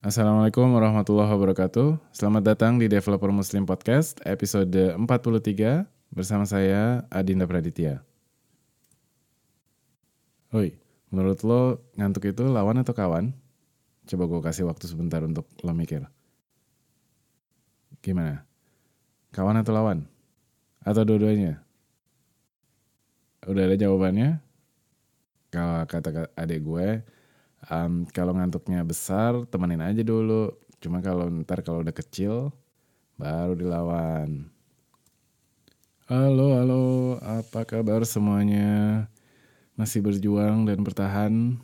Assalamualaikum warahmatullahi wabarakatuh. Selamat datang di Developer Muslim Podcast episode 43 bersama saya Adinda Praditya. Hoi, menurut lo ngantuk itu lawan atau kawan? Coba gue kasih waktu sebentar untuk lo mikir. Gimana? Kawan atau lawan? Atau dua-duanya? Udah ada jawabannya? Kalau kata adik gue, um, kalau ngantuknya besar temenin aja dulu. Cuma kalau ntar kalau udah kecil baru dilawan. Halo halo. Apa kabar semuanya? Masih berjuang dan bertahan?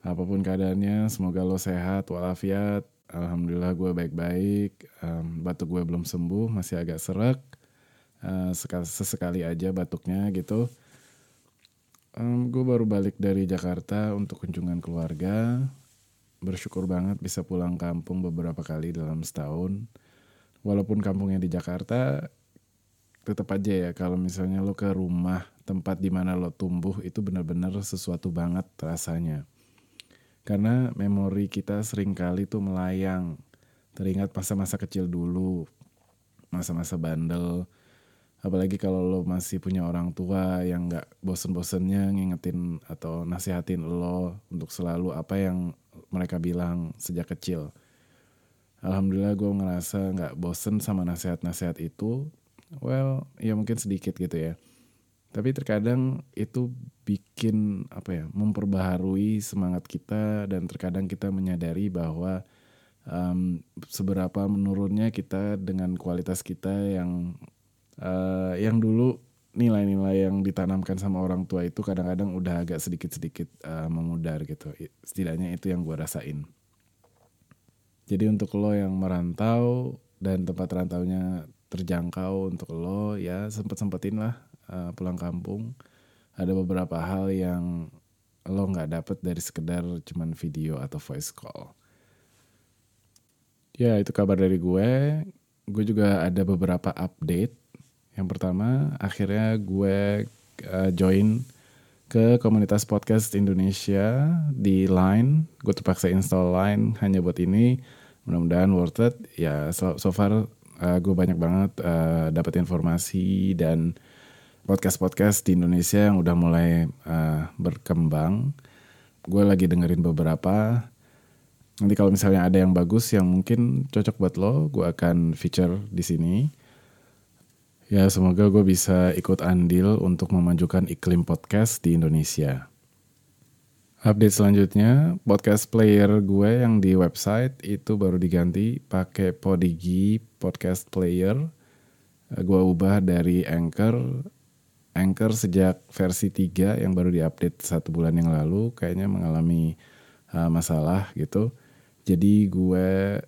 Apa pun keadaannya semoga lo sehat walafiat. Alhamdulillah gue baik-baik. Um, batuk gue belum sembuh masih agak serak. Uh, sesekali aja batuknya gitu Um, gue baru balik dari Jakarta untuk kunjungan keluarga. Bersyukur banget bisa pulang kampung beberapa kali dalam setahun. Walaupun kampungnya di Jakarta, tetap aja ya kalau misalnya lo ke rumah tempat di mana lo tumbuh itu benar-benar sesuatu banget rasanya. Karena memori kita sering kali tuh melayang. Teringat masa-masa kecil dulu, masa-masa bandel, apalagi kalau lo masih punya orang tua yang nggak bosen-bosennya ngingetin atau nasihatin lo untuk selalu apa yang mereka bilang sejak kecil. Alhamdulillah gue ngerasa nggak bosen sama nasihat-nasihat itu. Well, ya mungkin sedikit gitu ya. Tapi terkadang itu bikin apa ya, memperbaharui semangat kita dan terkadang kita menyadari bahwa um, seberapa menurunnya kita dengan kualitas kita yang uh, yang dulu nilai-nilai yang ditanamkan sama orang tua itu kadang-kadang udah agak sedikit-sedikit uh, memudar gitu. Setidaknya itu yang gue rasain. Jadi untuk lo yang merantau dan tempat rantaunya terjangkau untuk lo ya sempet-sempetin lah uh, pulang kampung. Ada beberapa hal yang lo nggak dapet dari sekedar cuman video atau voice call. Ya itu kabar dari gue. Gue juga ada beberapa update yang pertama, akhirnya gue uh, join ke komunitas podcast Indonesia di Line. Gue terpaksa install Line hanya buat ini. Mudah-mudahan worth it. Ya, so, so far uh, gue banyak banget uh, dapat informasi dan podcast-podcast di Indonesia yang udah mulai uh, berkembang. Gue lagi dengerin beberapa. Nanti kalau misalnya ada yang bagus yang mungkin cocok buat lo, gue akan feature di sini. Ya, semoga gue bisa ikut andil untuk memajukan iklim podcast di Indonesia. Update selanjutnya, podcast player gue yang di website itu baru diganti pakai Podigi Podcast Player. Gue ubah dari Anchor. Anchor sejak versi 3 yang baru diupdate satu bulan yang lalu kayaknya mengalami uh, masalah gitu. Jadi gue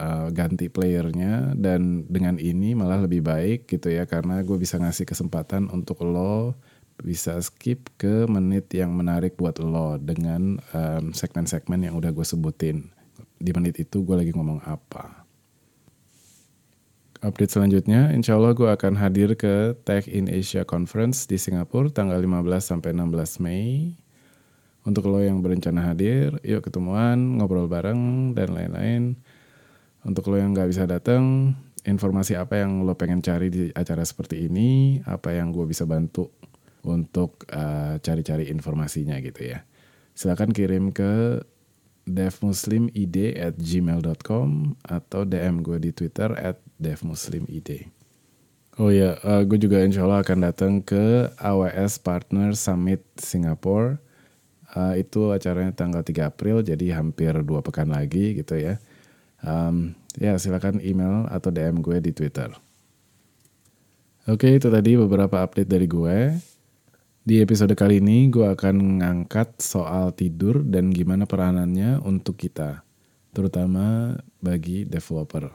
uh, ganti playernya dan dengan ini malah lebih baik gitu ya karena gue bisa ngasih kesempatan untuk lo bisa skip ke menit yang menarik buat lo dengan segmen segmen-segmen yang udah gue sebutin. Di menit itu gue lagi ngomong apa. Update selanjutnya, insya Allah gue akan hadir ke Tech in Asia Conference di Singapura tanggal 15 sampai 16 Mei. Untuk lo yang berencana hadir, yuk ketemuan, ngobrol bareng, dan lain-lain. Untuk lo yang nggak bisa datang, informasi apa yang lo pengen cari di acara seperti ini, apa yang gue bisa bantu untuk uh, cari-cari informasinya gitu ya. Silakan kirim ke devmuslimid at gmail.com atau DM gue di Twitter at devmuslimid. Oh ya, uh, gue juga insya Allah akan datang ke AWS Partner Summit Singapore. Uh, itu acaranya tanggal 3 April, jadi hampir dua pekan lagi gitu ya um, ya silakan email atau DM gue di Twitter. Oke, itu tadi beberapa update dari gue. Di episode kali ini gue akan mengangkat soal tidur dan gimana peranannya untuk kita, terutama bagi developer.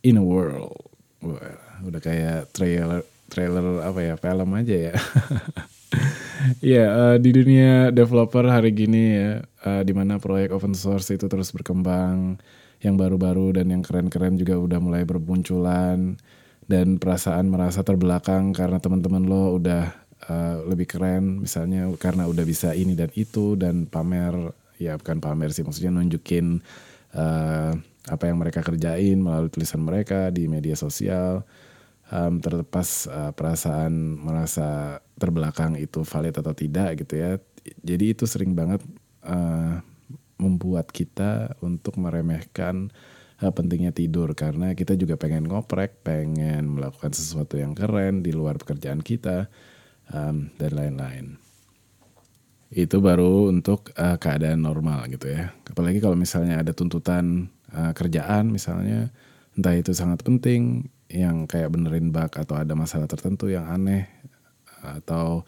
In a world, Wah, udah kayak trailer trailer apa ya film aja ya. Iya, uh, di dunia developer hari gini ya, uh, di mana proyek open source itu terus berkembang, yang baru-baru dan yang keren-keren juga udah mulai bermunculan, dan perasaan merasa terbelakang karena teman-teman lo udah uh, lebih keren, misalnya karena udah bisa ini dan itu dan pamer ya bukan pamer sih maksudnya nunjukin uh, apa yang mereka kerjain melalui tulisan mereka di media sosial um, terlepas uh, perasaan merasa terbelakang itu valid atau tidak gitu ya. Jadi itu sering banget uh, membuat kita untuk meremehkan uh, pentingnya tidur. Karena kita juga pengen ngoprek pengen melakukan sesuatu yang keren di luar pekerjaan kita um, dan lain-lain. Itu baru untuk uh, keadaan normal gitu ya. Apalagi kalau misalnya ada tuntutan uh, kerjaan misalnya, entah itu sangat penting, yang kayak benerin bug atau ada masalah tertentu yang aneh atau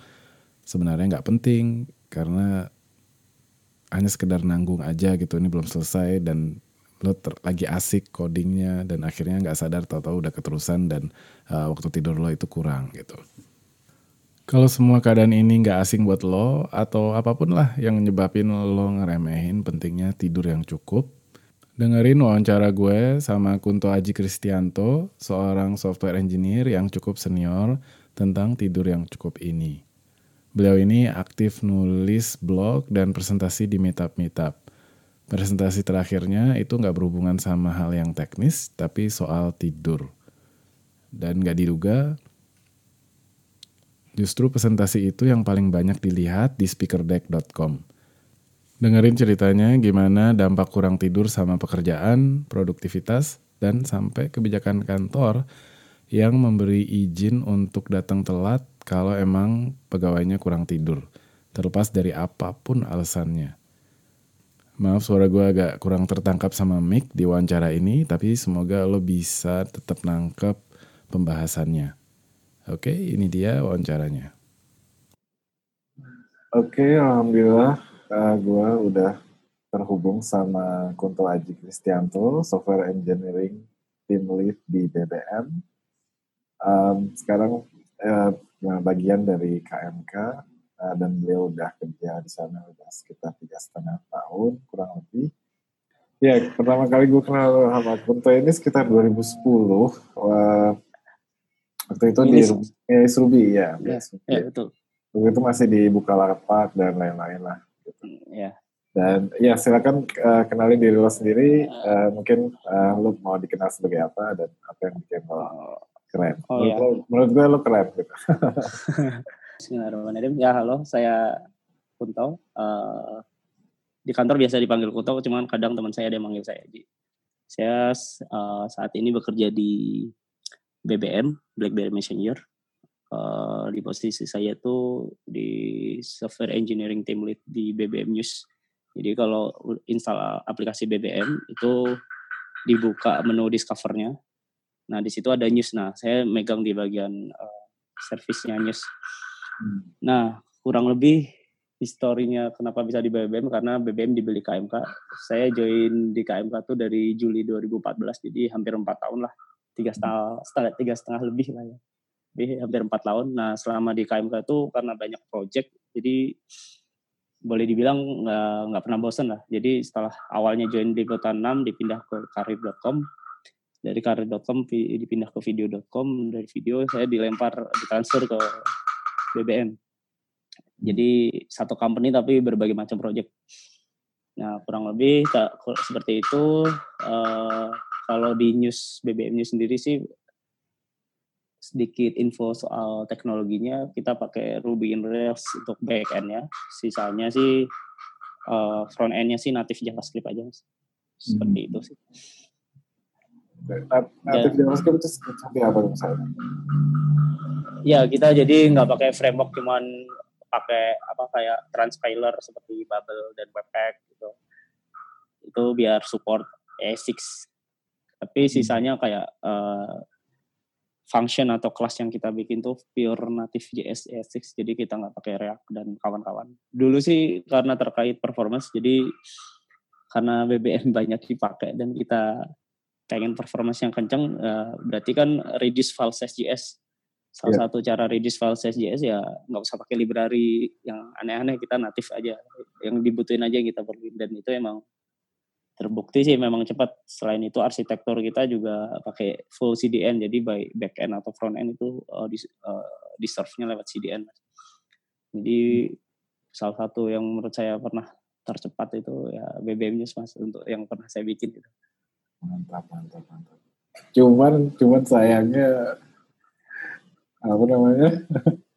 sebenarnya nggak penting karena hanya sekedar nanggung aja gitu ini belum selesai dan lo ter, lagi asik codingnya dan akhirnya nggak sadar tahu-tahu udah keterusan dan uh, waktu tidur lo itu kurang gitu. Kalau semua keadaan ini nggak asing buat lo atau apa pun lah yang nyebabin lo ngeremehin pentingnya tidur yang cukup, dengerin wawancara gue sama Kunto Aji Kristianto, seorang software engineer yang cukup senior tentang tidur yang cukup ini. Beliau ini aktif nulis blog dan presentasi di Meetup Meetup. Presentasi terakhirnya itu nggak berhubungan sama hal yang teknis, tapi soal tidur. Dan nggak diduga, Justru presentasi itu yang paling banyak dilihat di speakerdeck.com. Dengerin ceritanya gimana dampak kurang tidur sama pekerjaan, produktivitas, dan sampai kebijakan kantor yang memberi izin untuk datang telat kalau emang pegawainya kurang tidur, terlepas dari apa pun alasannya. Maaf suara gue agak kurang tertangkap sama mic di wawancara ini, tapi semoga lo bisa tetap nangkep pembahasannya. Oke, ini dia wawancaranya. Oke, alhamdulillah uh, gue udah terhubung sama Kunto Aji Kristianto, Software Engineering Team Lead di BBM. Um, sekarang uh, bagian dari KMK uh, dan beliau udah kerja di sana udah sekitar tiga setengah tahun kurang lebih. Ya, pertama kali gue kenal sama Kunto ini sekitar 2010. Uh, Waktu itu ini, di Ruby ya. Ya, ya betul. Waktu itu masih di Bukalapak dan lain-lain lah. Ya. Dan ya silakan uh, kenalin diri lo sendiri. Uh, mungkin uh, lo mau dikenal sebagai apa dan apa yang bikin lo keren. Oh, menurut, ya. lo, menurut gue lo keren gitu. Bismillahirrahmanirrahim. Ya halo, saya Kunto. Uh, di kantor biasa dipanggil Kunto, cuman kadang teman saya ada yang manggil saya Ji. Saya uh, saat ini bekerja di BBM BlackBerry Messenger uh, di posisi saya tuh di software engineering team lead di BBM News. Jadi kalau install aplikasi BBM itu dibuka menu discovernya. Nah di situ ada news. Nah saya megang di bagian uh, servisnya news. Hmm. nah kurang lebih historinya kenapa bisa di BBM karena BBM dibeli KMK saya join di KMK tuh dari Juli 2014 jadi hampir empat tahun lah. Tiga setengah, setengah tiga setengah lebih lah ya jadi hampir empat tahun. Nah selama di KMK itu karena banyak project jadi boleh dibilang nggak pernah bosan lah. Jadi setelah awalnya join di kota 6 dipindah ke karir.com dari karir.com dipindah ke video.com dari video saya dilempar ditransfer ke BBM jadi satu company tapi berbagai macam project. Nah kurang lebih seperti itu. Uh, kalau di news BBM News sendiri sih sedikit info soal teknologinya kita pakai Ruby on Rails untuk back end-nya. Sisanya sih uh, front end-nya sih native JavaScript aja. Seperti hmm. itu sih. Native JavaScript itu seperti apa misalnya? Ya kita jadi nggak pakai framework cuman pakai apa kayak transpiler seperti Bubble dan Webpack gitu. Itu biar support ES6 tapi hmm. sisanya kayak uh, function atau kelas yang kita bikin tuh pure native JS ES6 jadi kita nggak pakai React dan kawan-kawan. Dulu sih karena terkait performance jadi karena BBM banyak dipakai dan kita pengen performance yang kencang uh, berarti kan reduce file size JS salah yeah. satu cara reduce file size JS ya nggak usah pakai library yang aneh-aneh kita natif aja. Yang dibutuhin aja kita perlu. Dan itu emang terbukti sih memang cepat. Selain itu arsitektur kita juga pakai full CDN, jadi baik back end atau front end itu uh, di, uh, di serve-nya lewat CDN. Jadi salah satu yang menurut saya pernah tercepat itu ya BBM News mas untuk yang pernah saya bikin gitu. Mantap, mantap, mantap. Cuman, cuman sayangnya apa namanya?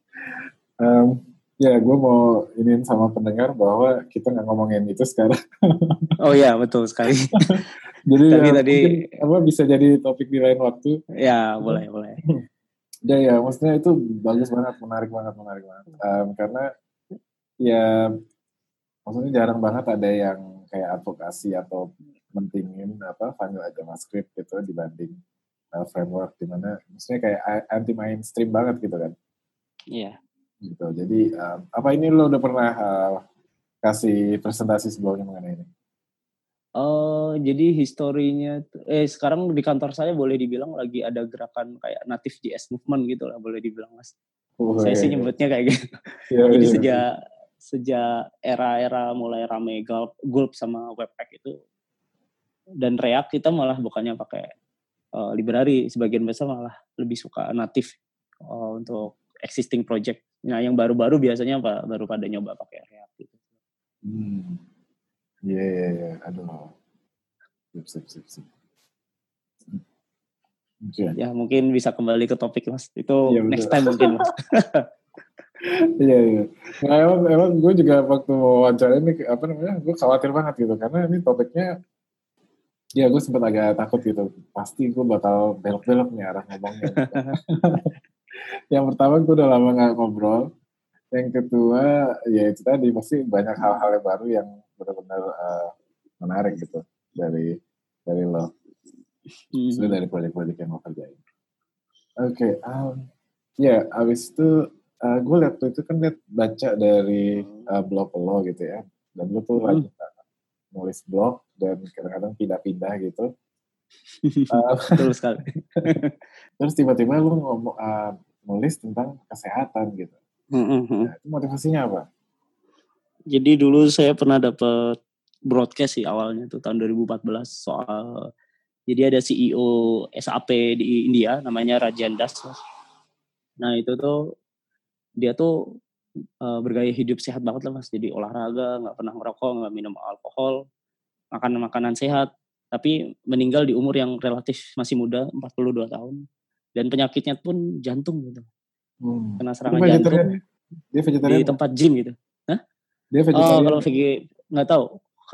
um, ya, gue mau ini sama pendengar bahwa kita nggak ngomongin itu sekarang. oh iya, betul sekali. jadi tapi ya, tadi apa bisa jadi topik di lain waktu. Ya, boleh, boleh. ya, ya, maksudnya itu bagus banget, menarik banget, menarik banget. Um, karena ya maksudnya jarang banget ada yang kayak advokasi atau mentingin apa vanilla JavaScript gitu dibanding uh, framework di mana maksudnya kayak anti mainstream banget gitu kan iya yeah. Gitu jadi um, apa ini lo udah pernah uh, kasih presentasi sebelumnya mengenai ini Oh, uh, jadi historinya eh sekarang di kantor saya boleh dibilang lagi ada gerakan kayak native JS movement gitu lah boleh dibilang Mas. Oh, saya iya, sih iya. nyebutnya kayak gitu. Iya, jadi iya. sejak sejak era-era mulai rame Gulp, Gulp sama Webpack itu dan React kita malah bukannya pakai uh, library sebagian besar malah lebih suka natif uh, untuk existing project. Nah, yang baru-baru biasanya apa? Baru pada nyoba pakai React gitu. Hmm. Iya, yeah, iya, yeah, iya. Yeah. Aduh. Sip, sip, sip, sip. Okay. Ya, mungkin bisa kembali ke topik, Mas. Itu ya, next time mungkin, Mas. Iya iya. Nah emang emang gue juga waktu mau wawancara ini apa namanya gue khawatir banget gitu karena ini topiknya ya gue sempat agak takut gitu pasti gue bakal belok-belok nih arah ngomongnya yang pertama gue udah lama gak ngobrol yang kedua ya itu tadi pasti banyak hal-hal yang baru yang benar-benar uh, menarik gitu dari dari lo hmm. sudah dari proyek-proyek yang lo kerjain oke okay, um, ya yeah, abis itu uh, gue lihat tuh itu kan lihat baca dari uh, blog lo gitu ya dan lo tuh hmm. lagi nulis blog dan kadang-kadang pindah-pindah gitu. uh, Betul sekali. terus tiba-tiba lu ngomong uh, nulis tentang kesehatan gitu. Mm-hmm. Nah, itu motivasinya apa? Jadi dulu saya pernah dapat broadcast sih awalnya tuh tahun 2014 soal jadi ada CEO SAP di India namanya Rajan Das. Nah itu tuh dia tuh uh, bergaya hidup sehat banget lah mas. Jadi olahraga, nggak pernah merokok, nggak minum alkohol, makan makanan sehat. Tapi meninggal di umur yang relatif masih muda, 42 tahun. Dan penyakitnya pun jantung gitu. Hmm. Kena serangan jantung. Dia vegetarian? Di tempat gym gitu. Hah? Dia oh, vegetarian? Oh, kalau vegi nggak tahu.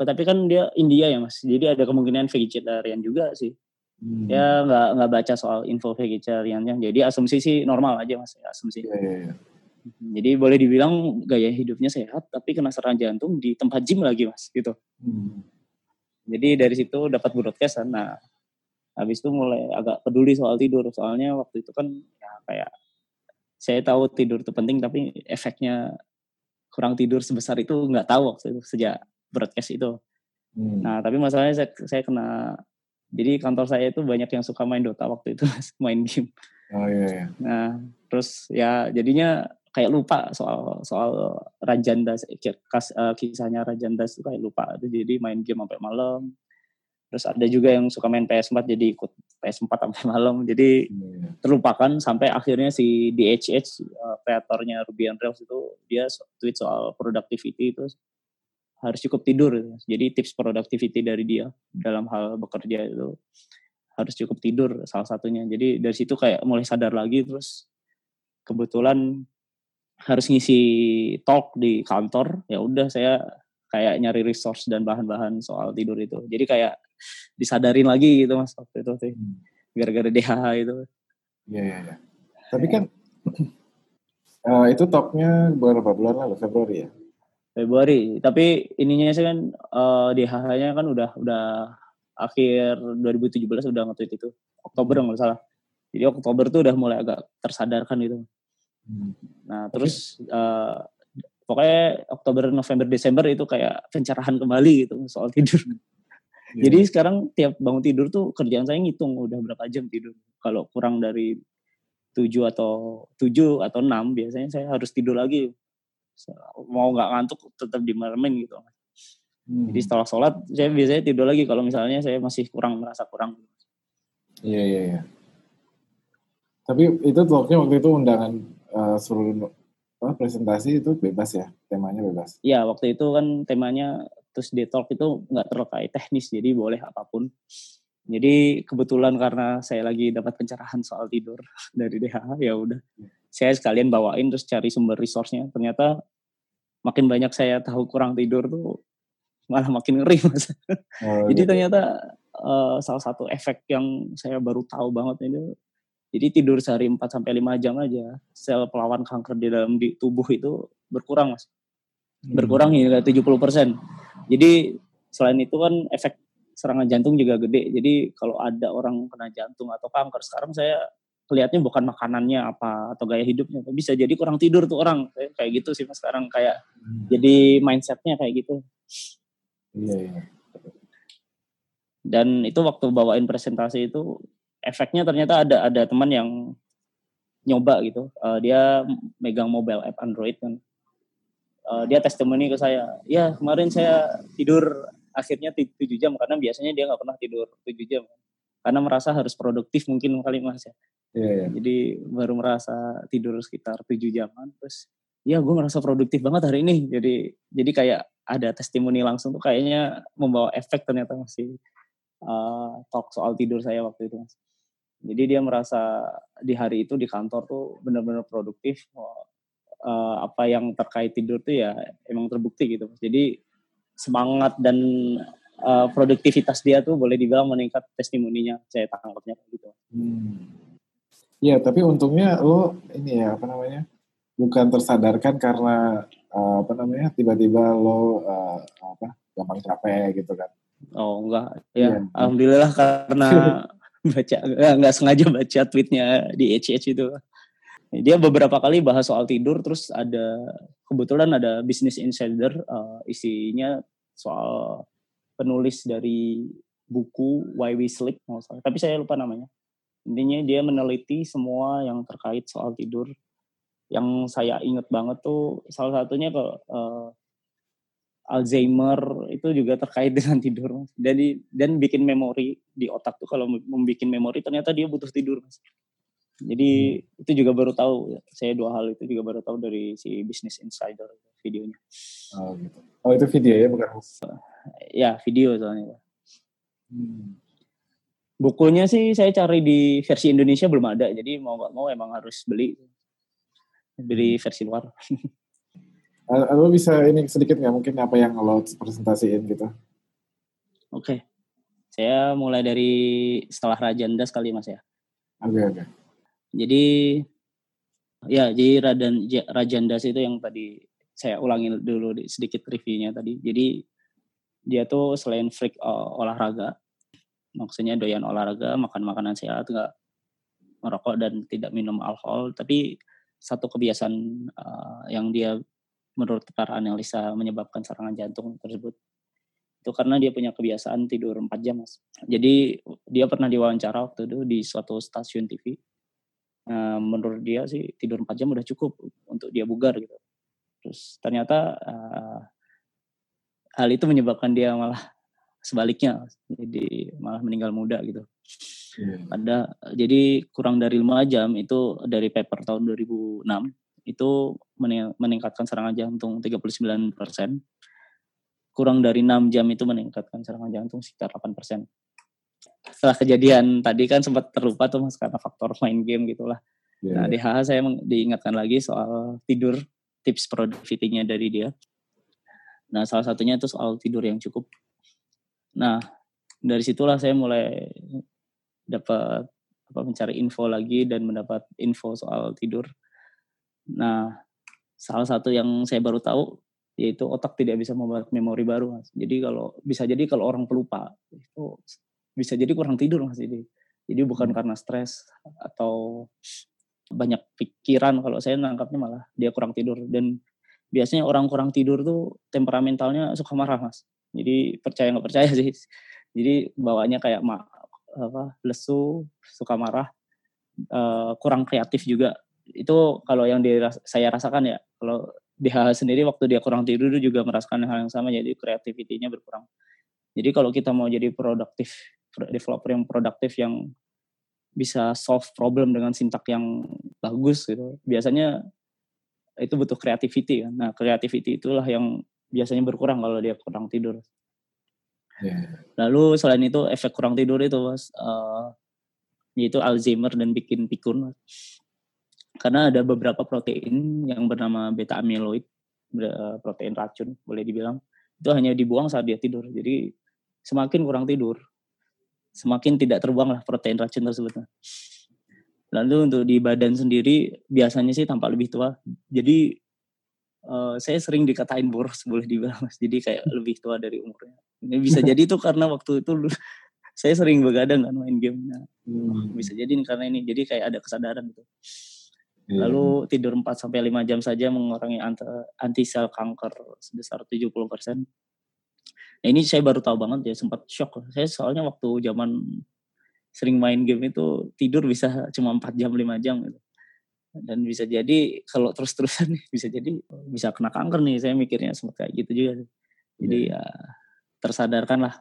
Tapi kan dia India ya mas. Jadi ada kemungkinan vegetarian juga sih. Hmm. Ya nggak nggak baca soal info vegetariannya. Jadi asumsi sih normal aja mas. Asumsi. Yeah, yeah, yeah. Jadi boleh dibilang gaya hidupnya sehat, tapi kena serangan jantung di tempat gym lagi mas, gitu. Hmm. Jadi dari situ dapat broadcast Nah, habis itu mulai agak peduli soal tidur. Soalnya waktu itu kan ya kayak saya tahu tidur itu penting, tapi efeknya kurang tidur sebesar itu nggak tahu waktu itu sejak broadcast itu. Hmm. Nah, tapi masalahnya saya, saya kena jadi kantor saya itu banyak yang suka main Dota waktu itu, main game. Oh iya, iya. Nah, terus ya jadinya kayak lupa soal soal Rajandas kas, uh, kisahnya Rajandas itu kayak lupa jadi main game sampai malam terus ada juga yang suka main PS4 jadi ikut PS4 sampai malam. Jadi hmm. terlupakan sampai akhirnya si DHH uh, kreatornya Ruby on Rails itu dia tweet soal productivity itu harus cukup tidur jadi tips productivity dari dia dalam hal bekerja itu harus cukup tidur salah satunya. Jadi dari situ kayak mulai sadar lagi terus kebetulan harus ngisi talk di kantor. Ya udah saya kayak nyari resource dan bahan-bahan soal tidur itu. Jadi kayak disadarin lagi gitu mas waktu itu sih. Hmm. gara-gara DHH itu. Iya iya ya. tapi kan uh, itu talknya berapa bulan lalu? Februari ya? Februari. Tapi ininya sih kan uh, eh, DHH-nya kan udah udah akhir 2017 udah nge-tweet itu. Oktober nggak salah. Jadi Oktober tuh udah mulai agak tersadarkan gitu. Hmm. Nah terus uh, pokoknya Oktober, November, Desember itu kayak pencerahan kembali gitu soal tidur. Yeah. Jadi sekarang tiap bangun tidur tuh kerjaan saya ngitung udah berapa jam tidur. Kalau kurang dari tujuh atau tujuh atau enam biasanya saya harus tidur lagi. Mau nggak ngantuk tetap dimarahin gitu. Hmm. Jadi setelah sholat saya biasanya tidur lagi kalau misalnya saya masih kurang merasa kurang. Iya iya iya. Tapi itu talknya waktu itu undangan uh, suruh apa, presentasi itu bebas ya, temanya bebas. Iya, waktu itu kan temanya terus di talk itu nggak terkait teknis jadi boleh apa pun. Jadi kebetulan karena saya lagi dapat pencerahan soal tidur dari DHH ya udah. Saya sekalian bawain terus cari sumber resource-nya. Ternyata makin banyak saya tahu kurang tidur tuh malah makin ngeri mas. Oh, jadi gitu. ternyata uh, salah satu efek yang saya baru tahu banget ini jadi tidur sehari 4 sampai 5 jam aja sel pelawan kanker di dalam di tubuh itu berkurang mas hmm. berkurang hingga 70 persen jadi selain itu kan efek serangan jantung juga gede. Jadi kalau ada orang kena jantung atau kanker sekarang saya kelihatnya bukan makanannya apa atau gaya hidupnya, bisa jadi kurang tidur tuh orang kayak gitu sih mas sekarang kayak hmm. jadi mindsetnya kayak gitu. Iya. iya. Dan itu waktu bawain presentasi itu efeknya ternyata ada ada teman yang nyoba gitu, uh, dia megang mobile app Android kan, uh, dia testimoni ke saya, ya kemarin saya tidur akhirnya tujuh jam karena biasanya dia nggak pernah tidur tujuh jam karena merasa harus produktif mungkin kali mas ya. Yeah, yeah. Jadi baru merasa tidur sekitar tujuh jaman terus ya gue ngerasa produktif banget hari ini. Jadi jadi kayak ada testimoni langsung tuh kayaknya membawa efek ternyata masih uh, talk soal tidur saya waktu itu mas. Jadi dia merasa di hari itu di kantor tuh benar-benar produktif. Uh, apa yang terkait tidur tuh ya emang terbukti gitu. Jadi semangat dan uh, produktivitas dia tuh boleh dibilang meningkat testimoninya saya tangkapnya gitu. Hmm. Ya tapi untungnya lo ini ya apa namanya bukan tersadarkan karena uh, apa namanya tiba-tiba lo uh, apa gampang capek gitu kan? Oh enggak ya, ya. alhamdulillah karena baca nggak sengaja baca tweetnya di HH itu. Dia beberapa kali bahas soal tidur terus ada kebetulan ada business insider uh, isinya soal penulis dari buku Why We Sleep tapi saya lupa namanya. Intinya dia meneliti semua yang terkait soal tidur. Yang saya ingat banget tuh salah satunya ke uh, Alzheimer itu juga terkait dengan tidur jadi dan bikin memori di otak tuh kalau membuat memori ternyata dia butuh tidur mas jadi hmm. itu juga baru tahu saya dua hal itu juga baru tahu dari si Business Insider videonya. Oh gitu. Oh itu video ya bukan? Ya video soalnya. Hmm. Bukunya sih saya cari di versi Indonesia belum ada, jadi mau nggak mau emang harus beli beli hmm. versi luar. Lo bisa ini sedikit nggak mungkin apa yang lo presentasiin gitu? Oke, okay. saya mulai dari setelah Rajanda sekali mas ya. Oke okay, oke. Okay. Jadi ya jadi Radan Rajandas itu yang tadi saya ulangi dulu sedikit reviewnya tadi. Jadi dia tuh selain freak uh, olahraga, maksudnya doyan olahraga, makan makanan sehat, nggak merokok dan tidak minum alkohol, tapi satu kebiasaan uh, yang dia menurut para analisa menyebabkan serangan jantung tersebut itu karena dia punya kebiasaan tidur 4 jam mas. Jadi dia pernah diwawancara waktu itu di suatu stasiun TV uh, menurut dia sih tidur 4 jam udah cukup untuk dia bugar gitu. Terus ternyata uh, hal itu menyebabkan dia malah sebaliknya jadi malah meninggal muda gitu. Hmm. Ada jadi kurang dari 5 jam itu dari paper tahun 2006 itu meningkatkan serangan jantung 39 persen. Kurang dari 6 jam itu meningkatkan serangan jantung sekitar 8 persen setelah kejadian tadi kan sempat terlupa tuh mas karena faktor main game gitulah. Yeah. Nah di HH saya diingatkan lagi soal tidur tips productivity-nya dari dia. Nah salah satunya itu soal tidur yang cukup. Nah dari situlah saya mulai dapat apa mencari info lagi dan mendapat info soal tidur. Nah salah satu yang saya baru tahu yaitu otak tidak bisa membuat memori baru mas. Jadi kalau bisa jadi kalau orang pelupa itu bisa jadi kurang tidur mas jadi. Jadi bukan hmm. karena stres atau banyak pikiran kalau saya nangkapnya malah dia kurang tidur. Dan biasanya orang kurang tidur tuh temperamentalnya suka marah mas. Jadi percaya nggak percaya sih. Jadi bawanya kayak ma apa lesu suka marah uh, kurang kreatif juga itu kalau yang diras saya rasakan ya kalau DH sendiri waktu dia kurang tidur juga merasakan hal yang sama jadi kreativitinya berkurang jadi kalau kita mau jadi produktif developer yang produktif yang bisa solve problem dengan sintak yang bagus gitu. Biasanya itu butuh creativity kan. Nah, creativity itulah yang biasanya berkurang kalau dia kurang tidur. Iya. Lalu selain itu efek kurang tidur itu mas, uh, yaitu Alzheimer dan bikin pikun. Mas. Karena ada beberapa protein yang bernama beta amyloid, protein racun boleh dibilang, itu hanya dibuang saat dia tidur. Jadi semakin kurang tidur, semakin tidak terbuang lah protein racun tersebut. Lalu untuk di badan sendiri biasanya sih tampak lebih tua. Jadi uh, saya sering dikatain boros boleh dibilang mas. Jadi kayak lebih tua dari umurnya. Ini bisa jadi itu karena waktu itu saya sering begadang kan main game. Nah, hmm. bisa jadi karena ini. Jadi kayak ada kesadaran gitu. Yeah. Lalu tidur 4 sampai 5 jam saja mengurangi anti sel kanker sebesar 70%. Nah, ini saya baru tahu banget ya sempat shock. Saya soalnya waktu zaman sering main game itu tidur bisa cuma 4 jam 5 jam gitu. Dan bisa jadi kalau terus-terusan bisa jadi bisa kena kanker nih saya mikirnya sempat kayak gitu juga. Jadi yeah. ya tersadarkan lah.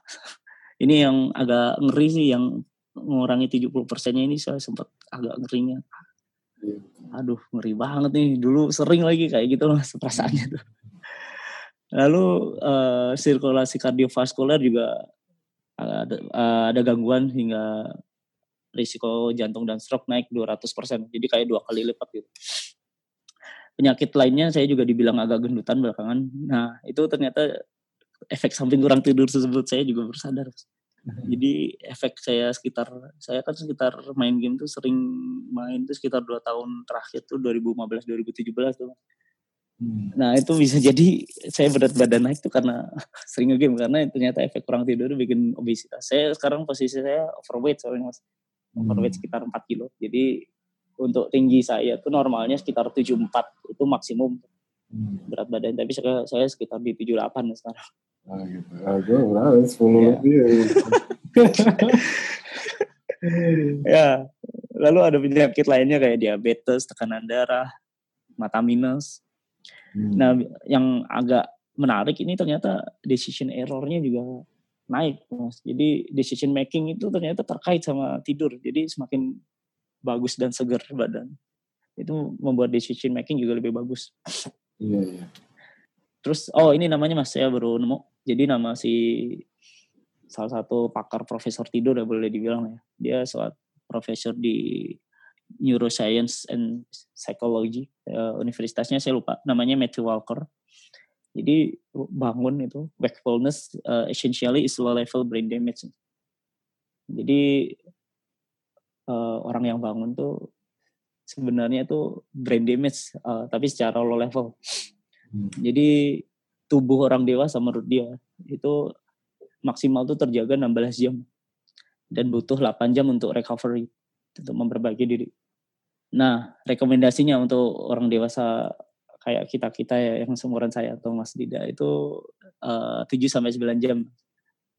ini yang agak ngeri sih yang mengurangi 70 persennya ini saya sempat agak ngerinya. Aduh ngeri banget nih. Dulu sering lagi kayak gitu loh perasaannya tuh. Lalu uh, sirkulasi kardiovaskuler juga ada, uh, ada gangguan hingga risiko jantung dan stroke naik 200%. Jadi kayak dua kali lipat gitu. Penyakit lainnya saya juga dibilang agak gendutan belakangan. Nah, itu ternyata efek samping kurang tidur tersebut saya juga bersadar. Jadi efek saya sekitar saya kan sekitar main game tuh sering main tuh sekitar dua tahun terakhir tuh 2015 2017 tuh. Hmm. Nah itu bisa jadi saya berat badan naik tuh karena sering ngegame karena ternyata efek kurang tidur bikin obesitas. Saya sekarang posisi saya overweight soalnya mas, overweight hmm. sekitar 4 kilo. Jadi untuk tinggi saya tuh normalnya sekitar 74 itu maksimum hmm. berat badan. Tapi saya, saya sekitar di 78 sekarang. Ah gitu. Ah, gue berapa? 10 yeah. lebih. Ya. ya. Lalu ada penyakit lainnya kayak diabetes, tekanan darah, mata minus, Hmm. Nah, yang agak menarik ini ternyata decision errornya juga naik, mas. Jadi decision making itu ternyata terkait sama tidur. Jadi semakin bagus dan segar badan. Itu membuat decision making juga lebih bagus. Iya, iya. Terus, oh ini namanya mas, saya baru nemu. Jadi nama si salah satu pakar profesor tidur ya boleh dibilang ya. Dia suatu profesor di Neuroscience and Psychology uh, universitasnya saya lupa namanya Matthew Walker jadi bangun itu wakefulness uh, essentially is low level brain damage jadi uh, orang yang bangun tuh sebenarnya itu brain damage uh, tapi secara low level hmm. jadi tubuh orang dewasa menurut dia itu maksimal tuh terjaga 16 jam dan butuh 8 jam untuk recovery untuk memperbaiki diri. Nah, rekomendasinya untuk orang dewasa kayak kita-kita ya yang seumuran saya atau Mas Dida itu uh, 7 sampai 9 jam.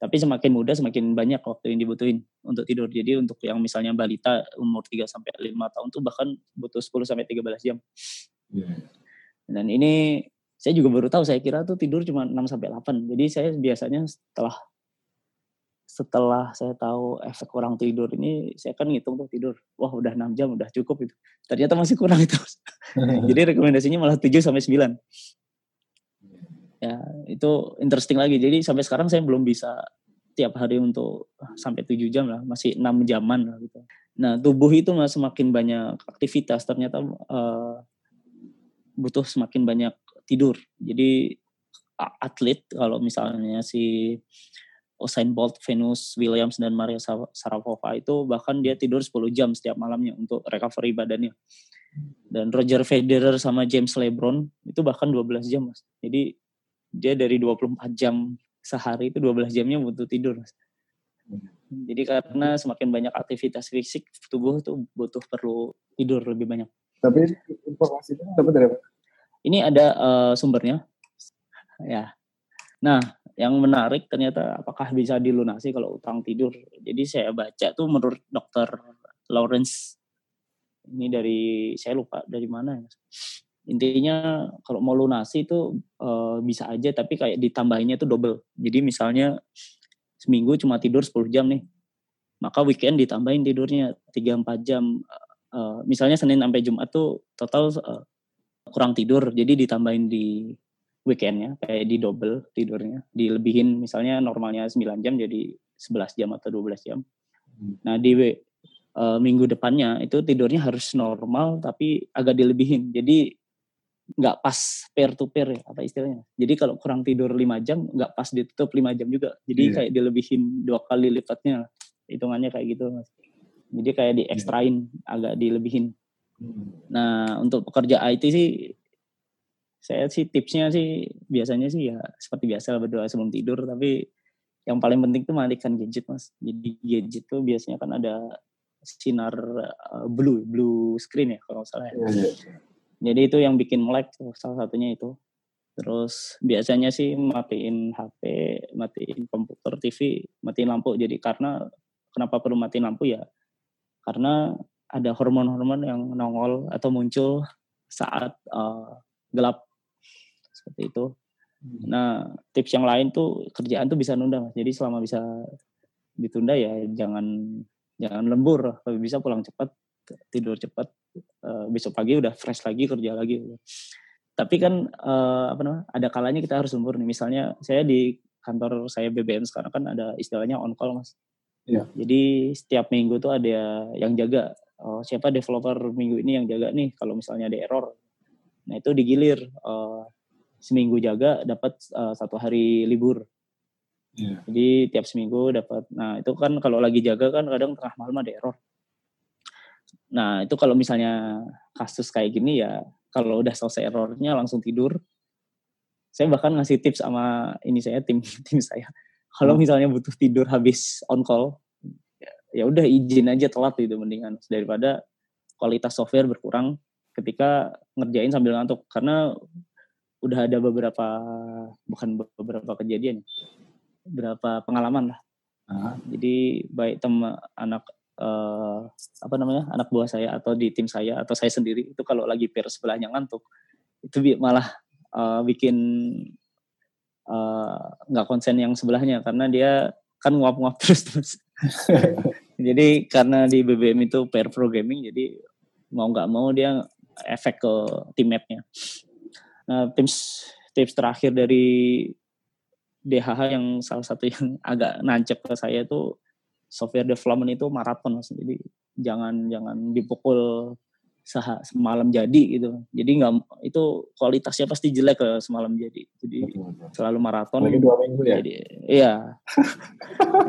Tapi semakin muda semakin banyak waktu yang dibutuhin untuk tidur. Jadi untuk yang misalnya balita umur 3 sampai 5 tahun tuh bahkan butuh 10 sampai 13 jam. Yeah. Dan ini saya juga baru tahu saya kira tuh tidur cuma 6 sampai 8. Jadi saya biasanya setelah setelah saya tahu efek kurang tidur ini saya kan ngitung tuh tidur wah udah 6 jam udah cukup itu ternyata masih kurang itu jadi rekomendasinya malah 7 sampai 9 ya itu interesting lagi jadi sampai sekarang saya belum bisa tiap hari untuk sampai 7 jam lah masih 6 jaman lah gitu nah tubuh itu mas semakin banyak aktivitas ternyata uh, butuh semakin banyak tidur jadi atlet kalau misalnya si Usain Bolt, Venus Williams dan Maria Sharapova itu bahkan dia tidur 10 jam setiap malamnya untuk recovery badannya. Dan Roger Federer sama James LeBron itu bahkan 12 jam, Mas. Jadi dia dari 24 jam sehari itu 12 jamnya butuh tidur, Mas. Jadi karena semakin banyak aktivitas fisik, tubuh tuh butuh perlu tidur lebih banyak. Tapi informasi itu dapat dari mana? Ini ada uh, sumbernya. Ya. Nah, yang menarik ternyata apakah bisa dilunasi kalau utang tidur. Jadi saya baca tuh menurut dokter Lawrence ini dari saya lupa dari mana ya. Intinya kalau mau lunasi itu e, bisa aja tapi kayak ditambahinnya tuh double. Jadi misalnya seminggu cuma tidur 10 jam nih. Maka weekend ditambahin tidurnya 3-4 jam. E, misalnya Senin sampai Jumat tuh total e, kurang tidur jadi ditambahin di weekendnya kayak di double tidurnya dilebihin misalnya normalnya 9 jam jadi 11 jam atau 12 jam Hmm. nah di uh, minggu depannya itu tidurnya harus normal tapi agak dilebihin jadi nggak pas pair to pair ya apa istilahnya jadi kalau kurang tidur 5 jam nggak pas ditutup 5 jam juga jadi Iya. kayak dilebihin dua kali lipatnya hitungannya kayak gitu mas jadi kayak di ekstrain agak dilebihin Hmm. Nah, untuk pekerja IT sih, saya sih tipsnya sih biasanya sih ya seperti biasa berdoa sebelum tidur, tapi yang paling penting tuh matikan gadget mas. Jadi gadget tuh biasanya kan ada sinar uh, blue, blue screen ya kalau nggak salah ya. Jadi itu yang bikin melek salah satunya itu. Terus biasanya sih matiin HP, matiin komputer, TV, matiin lampu. Jadi karena kenapa perlu matiin lampu ya? Karena ada hormon-hormon yang nongol atau muncul saat uh, gelap seperti itu. Nah, tips yang lain tuh kerjaan tuh bisa nunda, Mas. Jadi selama bisa ditunda ya jangan jangan lembur, kalau bisa pulang cepat, tidur cepat, eh, besok pagi udah fresh lagi kerja lagi. Tapi kan eh, apa namanya? Ada kalanya kita harus lembur nih. Misalnya saya di kantor saya BBM sekarang kan ada istilahnya on call, Mas. Iya. Jadi setiap minggu tuh ada yang jaga. Oh, siapa developer minggu ini yang jaga nih kalau misalnya ada error. Nah, itu digilir eh, seminggu jaga dapat eh, satu hari libur. Iya. Jadi tiap seminggu dapat. Nah itu kan kalau lagi jaga kan kadang tengah malam ada error. Nah itu kalau misalnya kasus kayak gini ya kalau udah selesai errornya langsung tidur. Saya bahkan ngasih tips sama ini saya tim tim saya. Kalau misalnya butuh tidur habis on call, ya- ya udah izin aja telat itu mendingan daripada kualitas software berkurang ketika ngerjain sambil ngantuk karena udah ada beberapa bukan beberapa kejadian berapa pengalaman lah. Ah, Jadi baik teman anak eh, apa namanya anak buah saya atau di tim saya atau saya sendiri itu kalau lagi pair sebelahnya ngantuk itu malah eh, bikin eh, nggak konsen yang sebelahnya karena dia kan nguap-nguap terus terus. jadi karena di BBM itu pair programming jadi mau nggak mau dia efek ke tim mapnya. Nah tips tips terakhir dari DHH yang salah satu yang agak nancep ke saya itu software development itu maraton mas jadi jangan jangan dipukul seha, semalam jadi gitu. Jadi nggak itu kualitasnya pasti jelek ke semalam jadi. Jadi betul, betul. selalu maraton. Lagi dua minggu ya. jadi iya.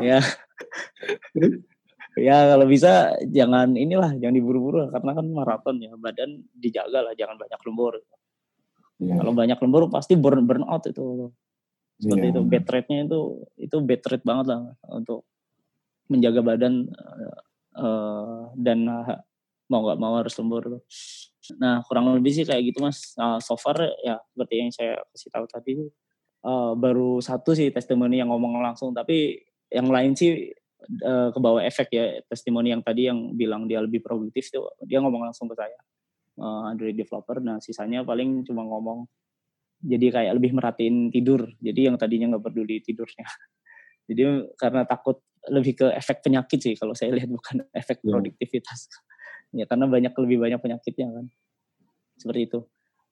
Ya ya kalau bisa jangan inilah jangan diburu-buru karena kan maraton ya badan dijaga lah jangan banyak lembur. Iya. kalau banyak lembur pasti burn burn out itu. Seperti Iya. itu bed rate-nya itu itu bed rate banget lah untuk menjaga badan eh, dan eh, mau nggak mau harus lembur nah kurang lebih sih kayak gitu mas. Nah, so far ya seperti yang saya kasih tahu tadi eh, baru satu sih testimoni yang ngomong langsung. Tapi yang lain sih eh, ke bawah efek ya testimoni yang tadi yang bilang dia lebih produktif itu dia ngomong langsung ke saya. Eh, Android developer. Nah sisanya paling cuma ngomong jadi kayak lebih merhatiin tidur. Jadi yang tadinya nggak peduli tidurnya. Jadi karena takut lebih ke efek penyakit sih kalau saya lihat bukan efek Iya. produktivitas. ya karena banyak lebih banyak penyakitnya kan. Seperti itu.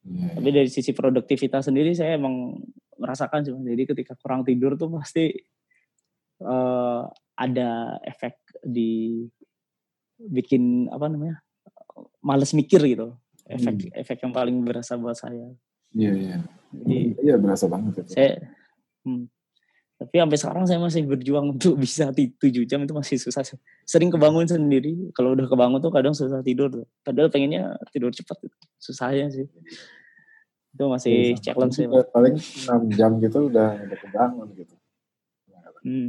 Iya, Tapi dari sisi produktivitas sendiri saya emang merasakan sih. Jadi ketika kurang tidur tuh pasti eh, ada efek di bikin apa namanya males mikir gitu. Efek efek yang paling berasa buat saya. Iya, iya. Jadi Iya, berasa banget itu. saya hmm, tapi sampai sekarang saya masih berjuang untuk bisa tujuh jam itu masih susah sering kebangun sendiri kalau udah kebangun tuh kadang susah tidur tuh. padahal pengennya tidur cepat gitu. susahnya sih itu masih Iya, challenge sih Paling 6 jam gitu udah udah kebangun gitu. hmm.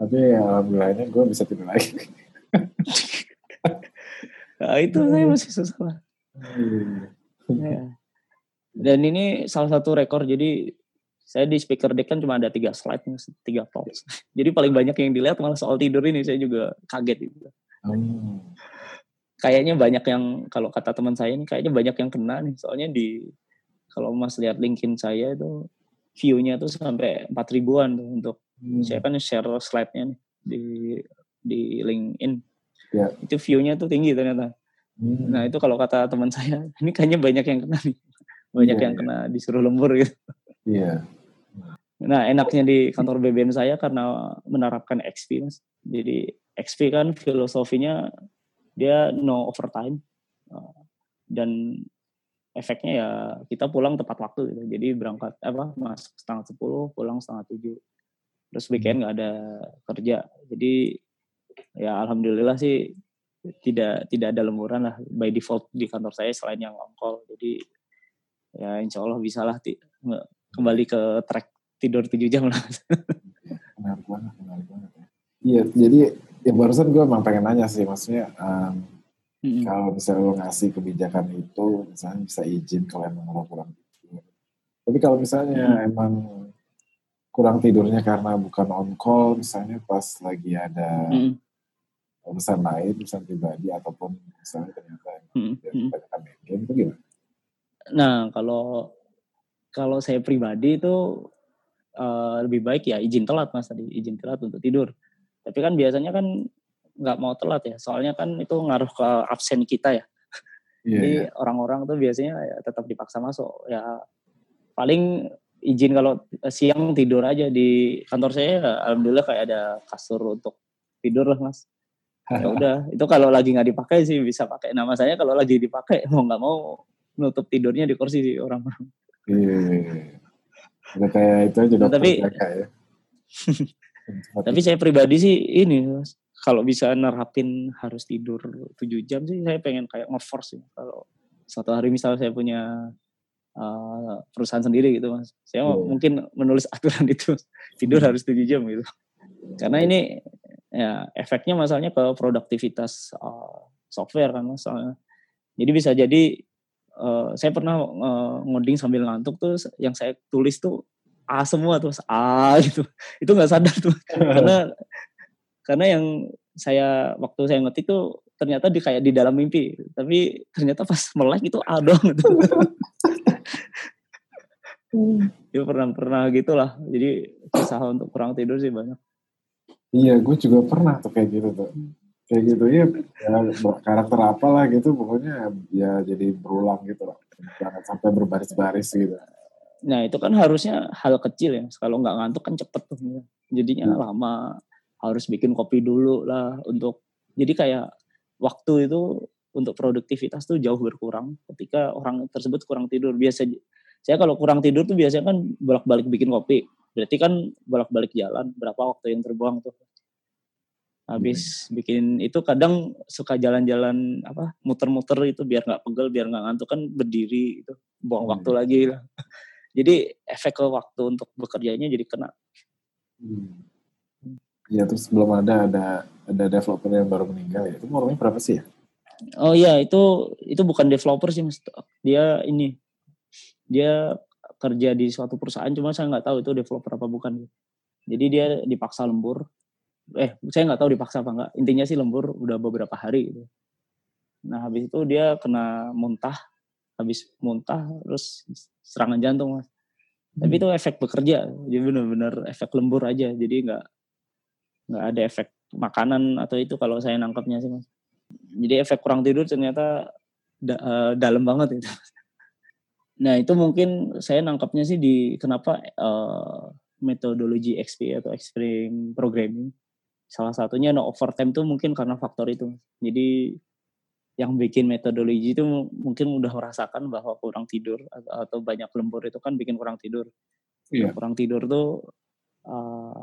Tapi ya, alhamdulillahnya gue bisa tidur lagi. nah, itu saya masih susah lah. Ya. dan ini salah satu rekor jadi saya di speaker deck kan cuma ada tiga slide tiga talks jadi paling banyak yang dilihat malah soal tidur ini saya juga kaget gitu Hmm. kayaknya banyak yang kalau kata teman saya ini kayaknya banyak yang kena nih soalnya di kalau mas lihat linkin saya itu view-nya tuh sampai empat ribuan tuh untuk Hmm. saya kan share slide-nya nih di di LinkedIn Ya. itu view-nya tuh tinggi ternyata Hmm. nah itu kalau kata teman saya ini kayaknya banyak yang kena nih banyak Iya, yang iya. kena disuruh lembur gitu. Iya. Nah, enaknya di kantor BBM saya karena menerapkan XP, Mas. Jadi XP kan filosofinya dia no overtime. Uh, Dan efeknya ya kita pulang tepat waktu gitu. Jadi berangkat apa masuk setengah sepuluh, pulang setengah tujuh. Terus weekend nggak ada kerja. Jadi ya alhamdulillah sih tidak tidak ada lemburan lah by default di kantor saya selain yang on. Jadi ya insya Allah bisa lah kembali ke track tidur 7 jam lah. Menarik banget, menarik banget ya. Iya, jadi ya barusan gue emang pengen nanya sih, maksudnya em, Mm-mm. kalau misalnya lo ngasih kebijakan itu, misalnya bisa izin kalau emang lo kurang tidur. Tapi kalau misalnya emang kurang tidurnya karena bukan on call, misalnya pas lagi ada Mm-mm. urusan lain, urusan pribadi, ataupun misalnya ternyata ya, Mm-mm. kebanyakan main game, itu gimana? Nah kalau kalau saya pribadi itu eh, lebih baik ya izin telat mas tadi izin telat untuk tidur. Tapi kan biasanya kan nggak mau telat ya, soalnya kan itu ngaruh ke absen kita ya. Iya, Jadi iya. orang-orang tuh biasanya ya tetap dipaksa masuk. Ya paling izin kalau siang tidur aja di kantor saya. ya, Alhamdulillah kayak ada kasur untuk tidur lah mas. Ya udah, itu kalau lagi nggak dipakai sih bisa pakai nama saya. Kalau lagi dipakai mau nggak mau nutup tidurnya di kursi sih orang-orang. Iya, itu aja Nah, tapi- ya. Tapi saya pribadi sih ini kalau bisa nerapin harus tidur 7 jam sih saya pengen kayak nge-force sih. Kalau suatu hari misal saya punya uh, perusahaan sendiri gitu Mas. Saya Iya. mungkin menulis aturan itu tidur harus 7 jam gitu. Karena ini ya efeknya masalahnya ke produktivitas uh, software kan Mas. Soalnya. Jadi bisa jadi uh, saya pernah uh, ngoding sambil ngantuk tuh yang saya tulis tuh A semua tuh A gitu. Itu nggak sadar tuh karena karena yang saya waktu saya ngetik tuh ternyata di kayak di dalam mimpi tapi ternyata pas melek itu A doang gitu. ya pernah pernah gitulah jadi usaha untuk kurang tidur sih banyak Iya, gue juga pernah tuh kayak gitu tuh. Kayak gitu ya, ya ber- karakter apalah gitu, pokoknya ya jadi berulang gitu loh. Jangan sampai berbaris-baris gitu. nah itu kan harusnya hal kecil ya kalau nggak ngantuk kan cepet tuh gitu. jadinya Hmm. lama harus bikin kopi dulu lah untuk jadi kayak waktu itu untuk produktivitas tuh jauh berkurang ketika orang tersebut kurang tidur biasa saya kalau kurang tidur tuh biasanya kan bolak-balik bikin kopi berarti kan bolak-balik jalan berapa waktu yang terbuang tuh habis bikin itu kadang suka jalan-jalan apa muter-muter itu biar nggak pegel biar nggak ngantuk kan berdiri itu buang Hmm. waktu lagi lah jadi efek ke waktu untuk bekerjanya jadi kena Hmm. Iya, terus belum ada ada ada developer yang baru meninggal ya. Itu umurnya berapa sih ya? oh iya itu itu bukan developer sih mas dia ini dia kerja di suatu perusahaan cuma saya nggak tahu itu developer apa bukan jadi dia dipaksa lembur eh saya nggak tahu dipaksa apa enggak intinya sih lembur udah beberapa hari gitu. Nah habis itu dia kena muntah. Habis muntah terus serangan jantung mas. Tapi itu efek bekerja. Jadi benar-benar efek lembur aja. Jadi nggak nggak ada efek makanan atau itu kalau saya nangkapnya sih mas. Jadi efek kurang tidur ternyata da- eh, dalam banget itu. Nah itu mungkin saya nangkapnya sih di kenapa eh, metodologi XP atau extreme programming salah satunya no overtime tuh mungkin karena faktor itu. Jadi yang bikin metodologi itu mu- mungkin udah merasakan bahwa kurang tidur atau, banyak lembur itu kan bikin kurang tidur. Iya. kurang tidur tuh eh,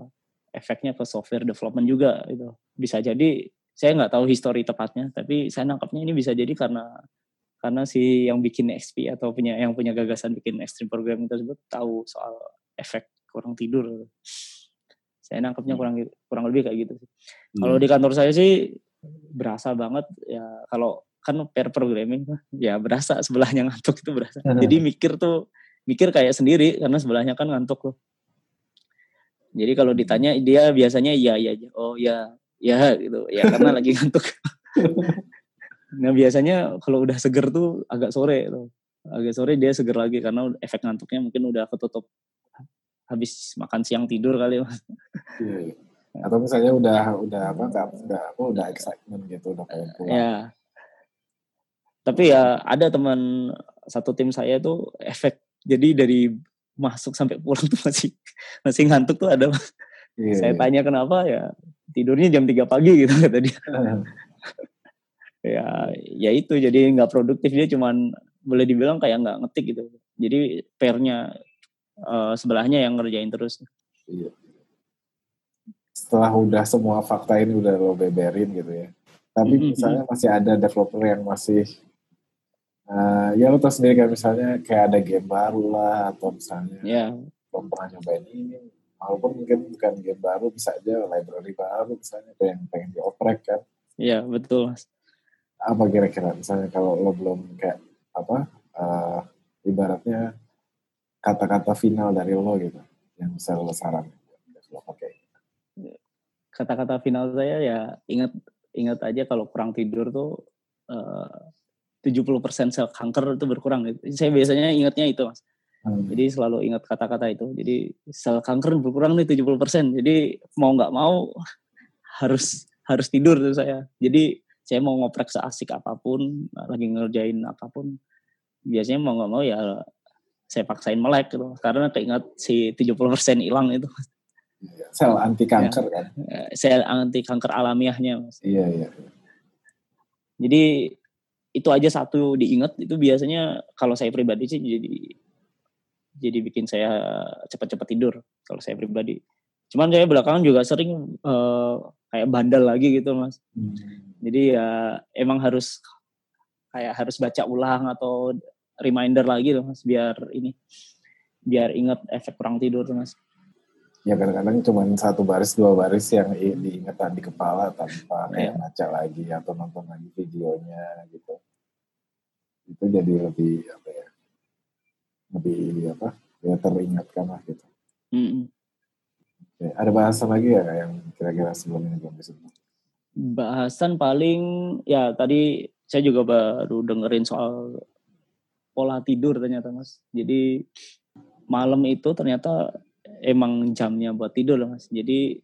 efeknya ke software development juga itu bisa jadi saya nggak tahu histori tepatnya tapi saya nangkapnya ini bisa jadi karena karena si yang bikin XP atau punya yang punya gagasan bikin extreme programming tersebut tahu soal efek kurang tidur saya nangkapnya Hmm. kurang kurang lebih kayak gitu sih Hmm. kalau di kantor saya sih berasa banget ya kalau kan pair programming ya berasa sebelahnya ngantuk itu berasa. Jadi mikir tuh mikir kayak sendiri karena sebelahnya kan ngantuk loh. Jadi kalau ditanya dia biasanya iya iya aja. Oh ya ya gitu. Ya karena lagi ngantuk. nah biasanya kalau udah seger tuh agak sore tuh. Agak sore dia seger lagi karena efek ngantuknya mungkin udah ketutup habis makan siang tidur kali mas. Iya, iya. Atau misalnya udah udah apa nggak nggak apa udah excitement gitu udah pengen pulang. Ya. Tapi ya ada teman satu tim saya tuh efek jadi dari masuk sampai pulang tuh masih masih ngantuk tuh ada. Iya, saya iya. tanya kenapa ya tidurnya jam 3 pagi gitu kata dia. ya ya itu jadi nggak produktif dia cuman boleh dibilang kayak nggak ngetik gitu. Jadi pairnya eh, sebelahnya yang ngerjain terus. Iya. Setelah udah semua fakta ini udah lo beberin gitu ya. Tapi Mhm, misalnya masih ada developer yang masih eh, ya lo tau sendiri kan misalnya kayak ada game baru lah atau misalnya Ya, belum pernah nyobain ini walaupun mungkin bukan game baru bisa aja library baru misalnya kayak yang pengen dioprek kan ya betul mas. apa kira-kira misalnya kalau lo belum kayak apa eh, ibaratnya kata-kata final dari lo gitu yang bisa lo saran lo pakai Kata-kata final saya ya ingat ingat aja kalau kurang tidur tuh eh, 70% sel kanker itu berkurang. Saya biasanya ingatnya itu mas. Hmm. Jadi selalu ingat kata-kata itu. Jadi sel kanker berkurang nih 70%. Jadi mau nggak mau harus harus tidur tuh saya. Jadi saya mau ngoprek seasik apa pun, lagi ngerjain apa pun, biasanya mau nggak mau ya saya paksain melek gitu. Karena keingat si 70% hilang itu. sel anti kanker kan Eh, Sel anti kanker alamiahnya mas. iya iya Jadi itu aja satu diingat itu biasanya kalau saya pribadi sih jadi jadi bikin saya cepat-cepat tidur kalau saya pribadi. Cuman saya belakangan juga sering eh, kayak bandel lagi gitu mas. Hmm. Jadi ya emang harus kayak harus baca ulang atau reminder lagi loh mas biar ini biar ingat efek kurang tidur tuh mas. ya kadang-kadang cuma satu baris dua baris yang diingetan di kepala tanpa kayak Iya. baca lagi atau nonton lagi videonya gitu itu jadi lebih apa ya lebih apa ya teringatkan lah gitu Mm-mm. Oke, ada bahasan lagi ya yang kira-kira sebelum ini belum disebut Bahasan paling ya tadi saya juga baru dengerin soal pola tidur ternyata mas. Jadi malam itu ternyata emang jamnya buat tidur loh mas. Jadi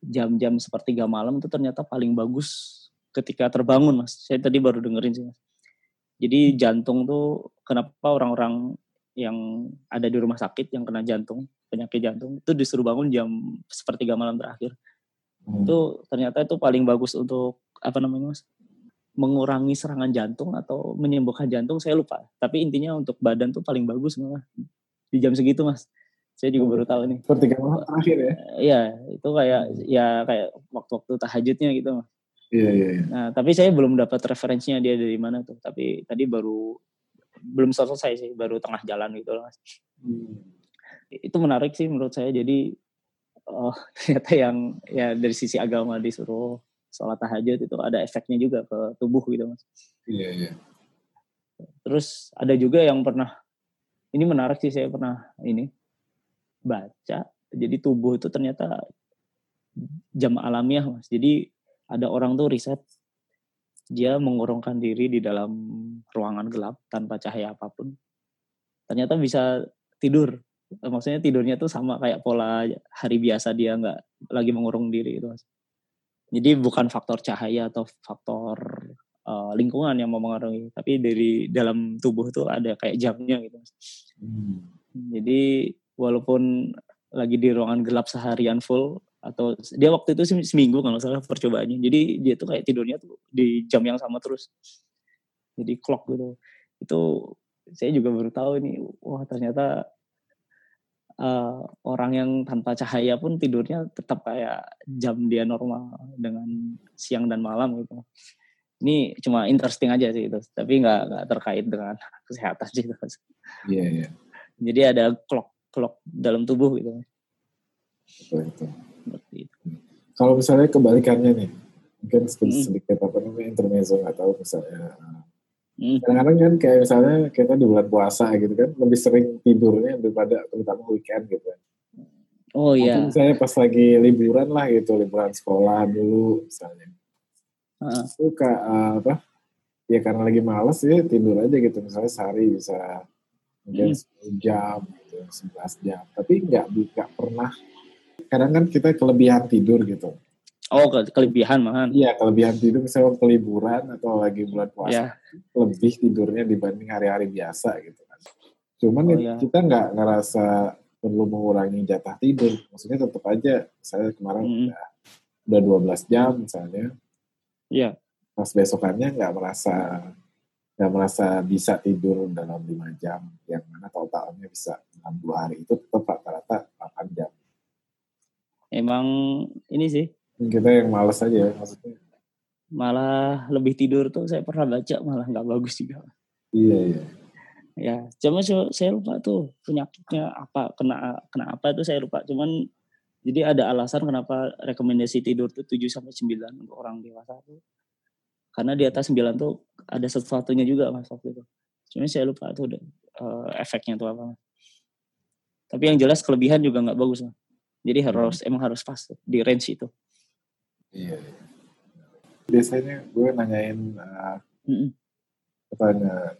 jam-jam sepertiga malam itu ternyata paling bagus ketika terbangun mas. Saya tadi baru dengerin sih mas. Jadi jantung tuh kenapa orang-orang yang ada di rumah sakit yang kena jantung penyakit jantung itu disuruh bangun jam sepertiga malam terakhir Hmm. itu ternyata itu paling bagus untuk apa namanya mas mengurangi serangan jantung atau menyembuhkan jantung saya lupa. Tapi intinya untuk badan tuh paling bagus malah di jam segitu mas. Saya juga baru tahu nih. Sepertiga malam terakhir ya? Iya itu kayak ya kayak waktu-waktu tahajudnya gitu mas. Iya iya iya. Nah tapi saya belum dapat referensinya dia dari mana tuh. Tapi tadi baru belum selesai sih baru tengah jalan gitu loh mas. Hmm. itu menarik sih menurut saya. Jadi oh, ternyata yang ya dari sisi agama disuruh sholat tahajud itu ada efeknya juga ke tubuh gitu mas. iya iya Terus ada juga yang pernah ini menarik sih saya pernah ini baca jadi tubuh itu ternyata jam alamiah mas. Jadi ada orang tuh riset dia mengurungkan diri di dalam ruangan gelap tanpa cahaya apa pun. Ternyata bisa tidur. Maksudnya tidurnya tuh sama kayak pola hari biasa dia nggak lagi mengurung diri itu mas. Jadi bukan faktor cahaya atau faktor eh, lingkungan yang mempengaruhi, tapi dari dalam tubuh tuh ada kayak jamnya gitu. Hmm. Jadi walaupun lagi di ruangan gelap seharian full atau dia waktu itu sem- seminggu kalau salah percobaannya. Jadi dia tuh kayak tidurnya tuh di jam yang sama terus. Jadi clock gitu. Itu saya juga baru tahu ini. Wah ternyata eh, orang yang tanpa cahaya pun tidurnya tetap kayak jam dia normal dengan siang dan malam gitu. Ini cuma interesting aja sih itu, tapi nggak nggak terkait dengan kesehatan sih. Iya iya Jadi ada clock clock dalam tubuh gitu. betul betul Seperti itu. Kalau misalnya kebalikannya nih, mungkin sedikit, sedikit apa namanya intermezzo nggak tahu misalnya. Hmm. Kadang-kadang kan kayak misalnya kita di bulan puasa gitu kan, lebih sering tidurnya daripada terutama weekend gitu. kan. Oh iya. misalnya pas lagi liburan lah gitu, liburan sekolah dulu misalnya. Itu kak apa? Ya karena lagi males ya tidur aja gitu. Misalnya sehari bisa mungkin Hmm. 10 jam gitu, 11 jam. Tapi nggak nggak pernah. Kadang kan kita kelebihan tidur gitu. Oh, ke kelebihan malahan. Iya, kelebihan tidur misalnya waktu liburan atau lagi bulan puasa Ya. lebih tidurnya dibanding hari-hari biasa gitu kan. Cuman Oh, ya iya. kita nggak ngerasa perlu mengurangi jatah tidur. Maksudnya tetap aja saya kemarin Mm-mm. udah udah 12 jam misalnya. Iya. Pas besokannya nggak merasa nggak merasa bisa tidur dalam 5 jam yang mana totalnya bisa dalam dua hari itu tetap rata-rata 8 jam. Emang ini sih Kita yang males aja ya maksudnya. malah lebih tidur tuh saya pernah baca malah nggak bagus juga. Iya iya. Ya, cuma saya lupa tuh penyakitnya apa kena kena apa tuh saya lupa. Cuman jadi ada alasan kenapa rekomendasi tidur tuh 7 sampai 9 untuk orang dewasa tuh. Karena di atas 9 tuh ada sesuatunya juga Mas waktu itu. Cuma saya lupa tuh udah, eh, efeknya tuh apa. Tapi yang jelas kelebihan juga nggak bagus Mas. Jadi harus emang harus pas tuh, di range itu. Iya. iya. Biasanya gue nanyain uh, Mm-mm. pertanyaan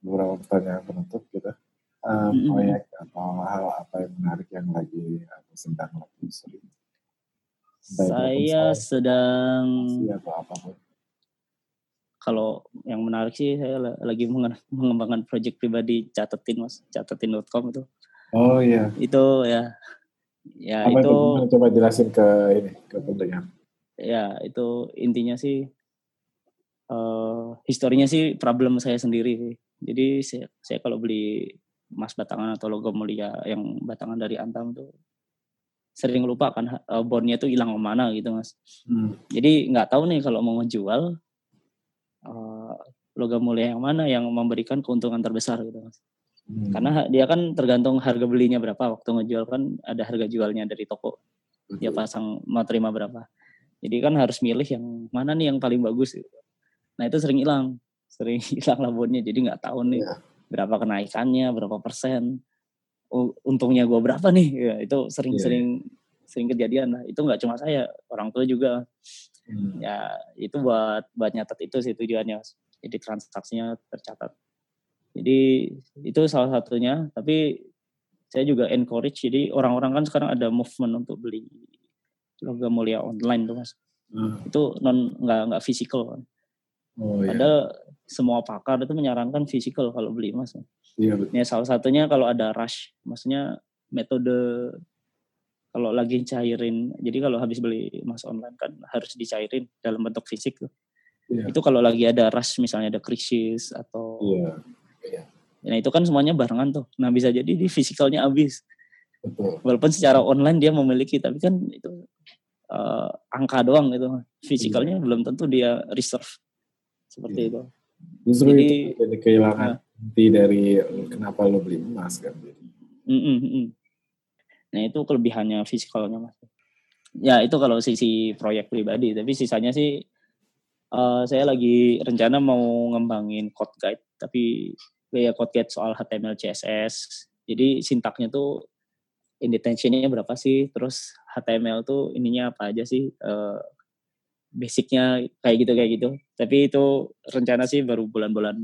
beberapa pertanyaan penutup gitu. Uh, Mm-mm. proyek atau hal apa yang menarik yang lagi atau sedang lagi sering Saya sedang atau apa pun. kalau yang menarik sih saya la- lagi mengembangkan project pribadi catetin mas catetin.com itu Oh iya. itu ya ya Apa itu? Coba jelasin ke ini ke pendengar. Ya itu intinya sih eh historinya sih problem saya sendiri sih jadi saya, saya kalau beli emas batangan atau logam mulia yang batangan dari Antam tuh sering lupa kan eh, bondnya tuh hilang ke mana gitu mas Hmm. jadi nggak tahu nih kalau mau ngejual eh, logam mulia yang mana yang memberikan keuntungan terbesar gitu mas Hmm. karena dia kan tergantung harga belinya berapa waktu ngejual kan ada harga jualnya dari toko dia Betul. pasang mau terima berapa jadi kan harus milih yang mana nih yang paling bagus gitu. nah itu sering hilang. Sering hilang labonnya. Jadi nggak tahu nih Iya. berapa kenaikannya berapa persen. Untungnya gua berapa nih? Ya, itu sering-sering sering kejadian lah. Itu nggak cuma saya orang tua juga. Hmm. ya itu buat buat nyatet itu sih tujuannya jadi transaksinya tercatat. Jadi itu salah satunya. Tapi saya juga encourage. Jadi orang-orang kan sekarang ada movement untuk beli logam mulia online tuh mas Hmm. itu non nggak nggak physical kan Oh iya. padahal semua pakar itu menyarankan physical kalau beli mas Iya betul. ya salah satunya kalau ada rush maksudnya metode kalau lagi cairin jadi kalau habis beli emas online kan harus dicairin dalam bentuk fisik tuh Iya. itu kalau lagi ada rush misalnya ada krisis atau Iya. nah itu kan semuanya barengan tuh nah bisa jadi di fisikalnya habis Betul. walaupun secara online dia memiliki tapi kan itu eh, angka doang gitu. Fisikalnya belum tentu dia reserve. Seperti Iya. itu. Justru Jadi- itu jadi kehilangan inti dari kenapa lo beli emas kan. Mm-mm, mm-mm. nah itu kelebihannya fisikalnya mas. Ya itu kalau sisi proyek pribadi tapi sisanya sih eh, saya lagi rencana mau ngembangin code guide tapi kayak code guide soal HTML CSS jadi sintaknya tuh intentionnya berapa sih terus HTML tuh ininya apa aja sih eh, basicnya kayak gitu kayak gitu tapi itu rencana sih baru bulan-bulan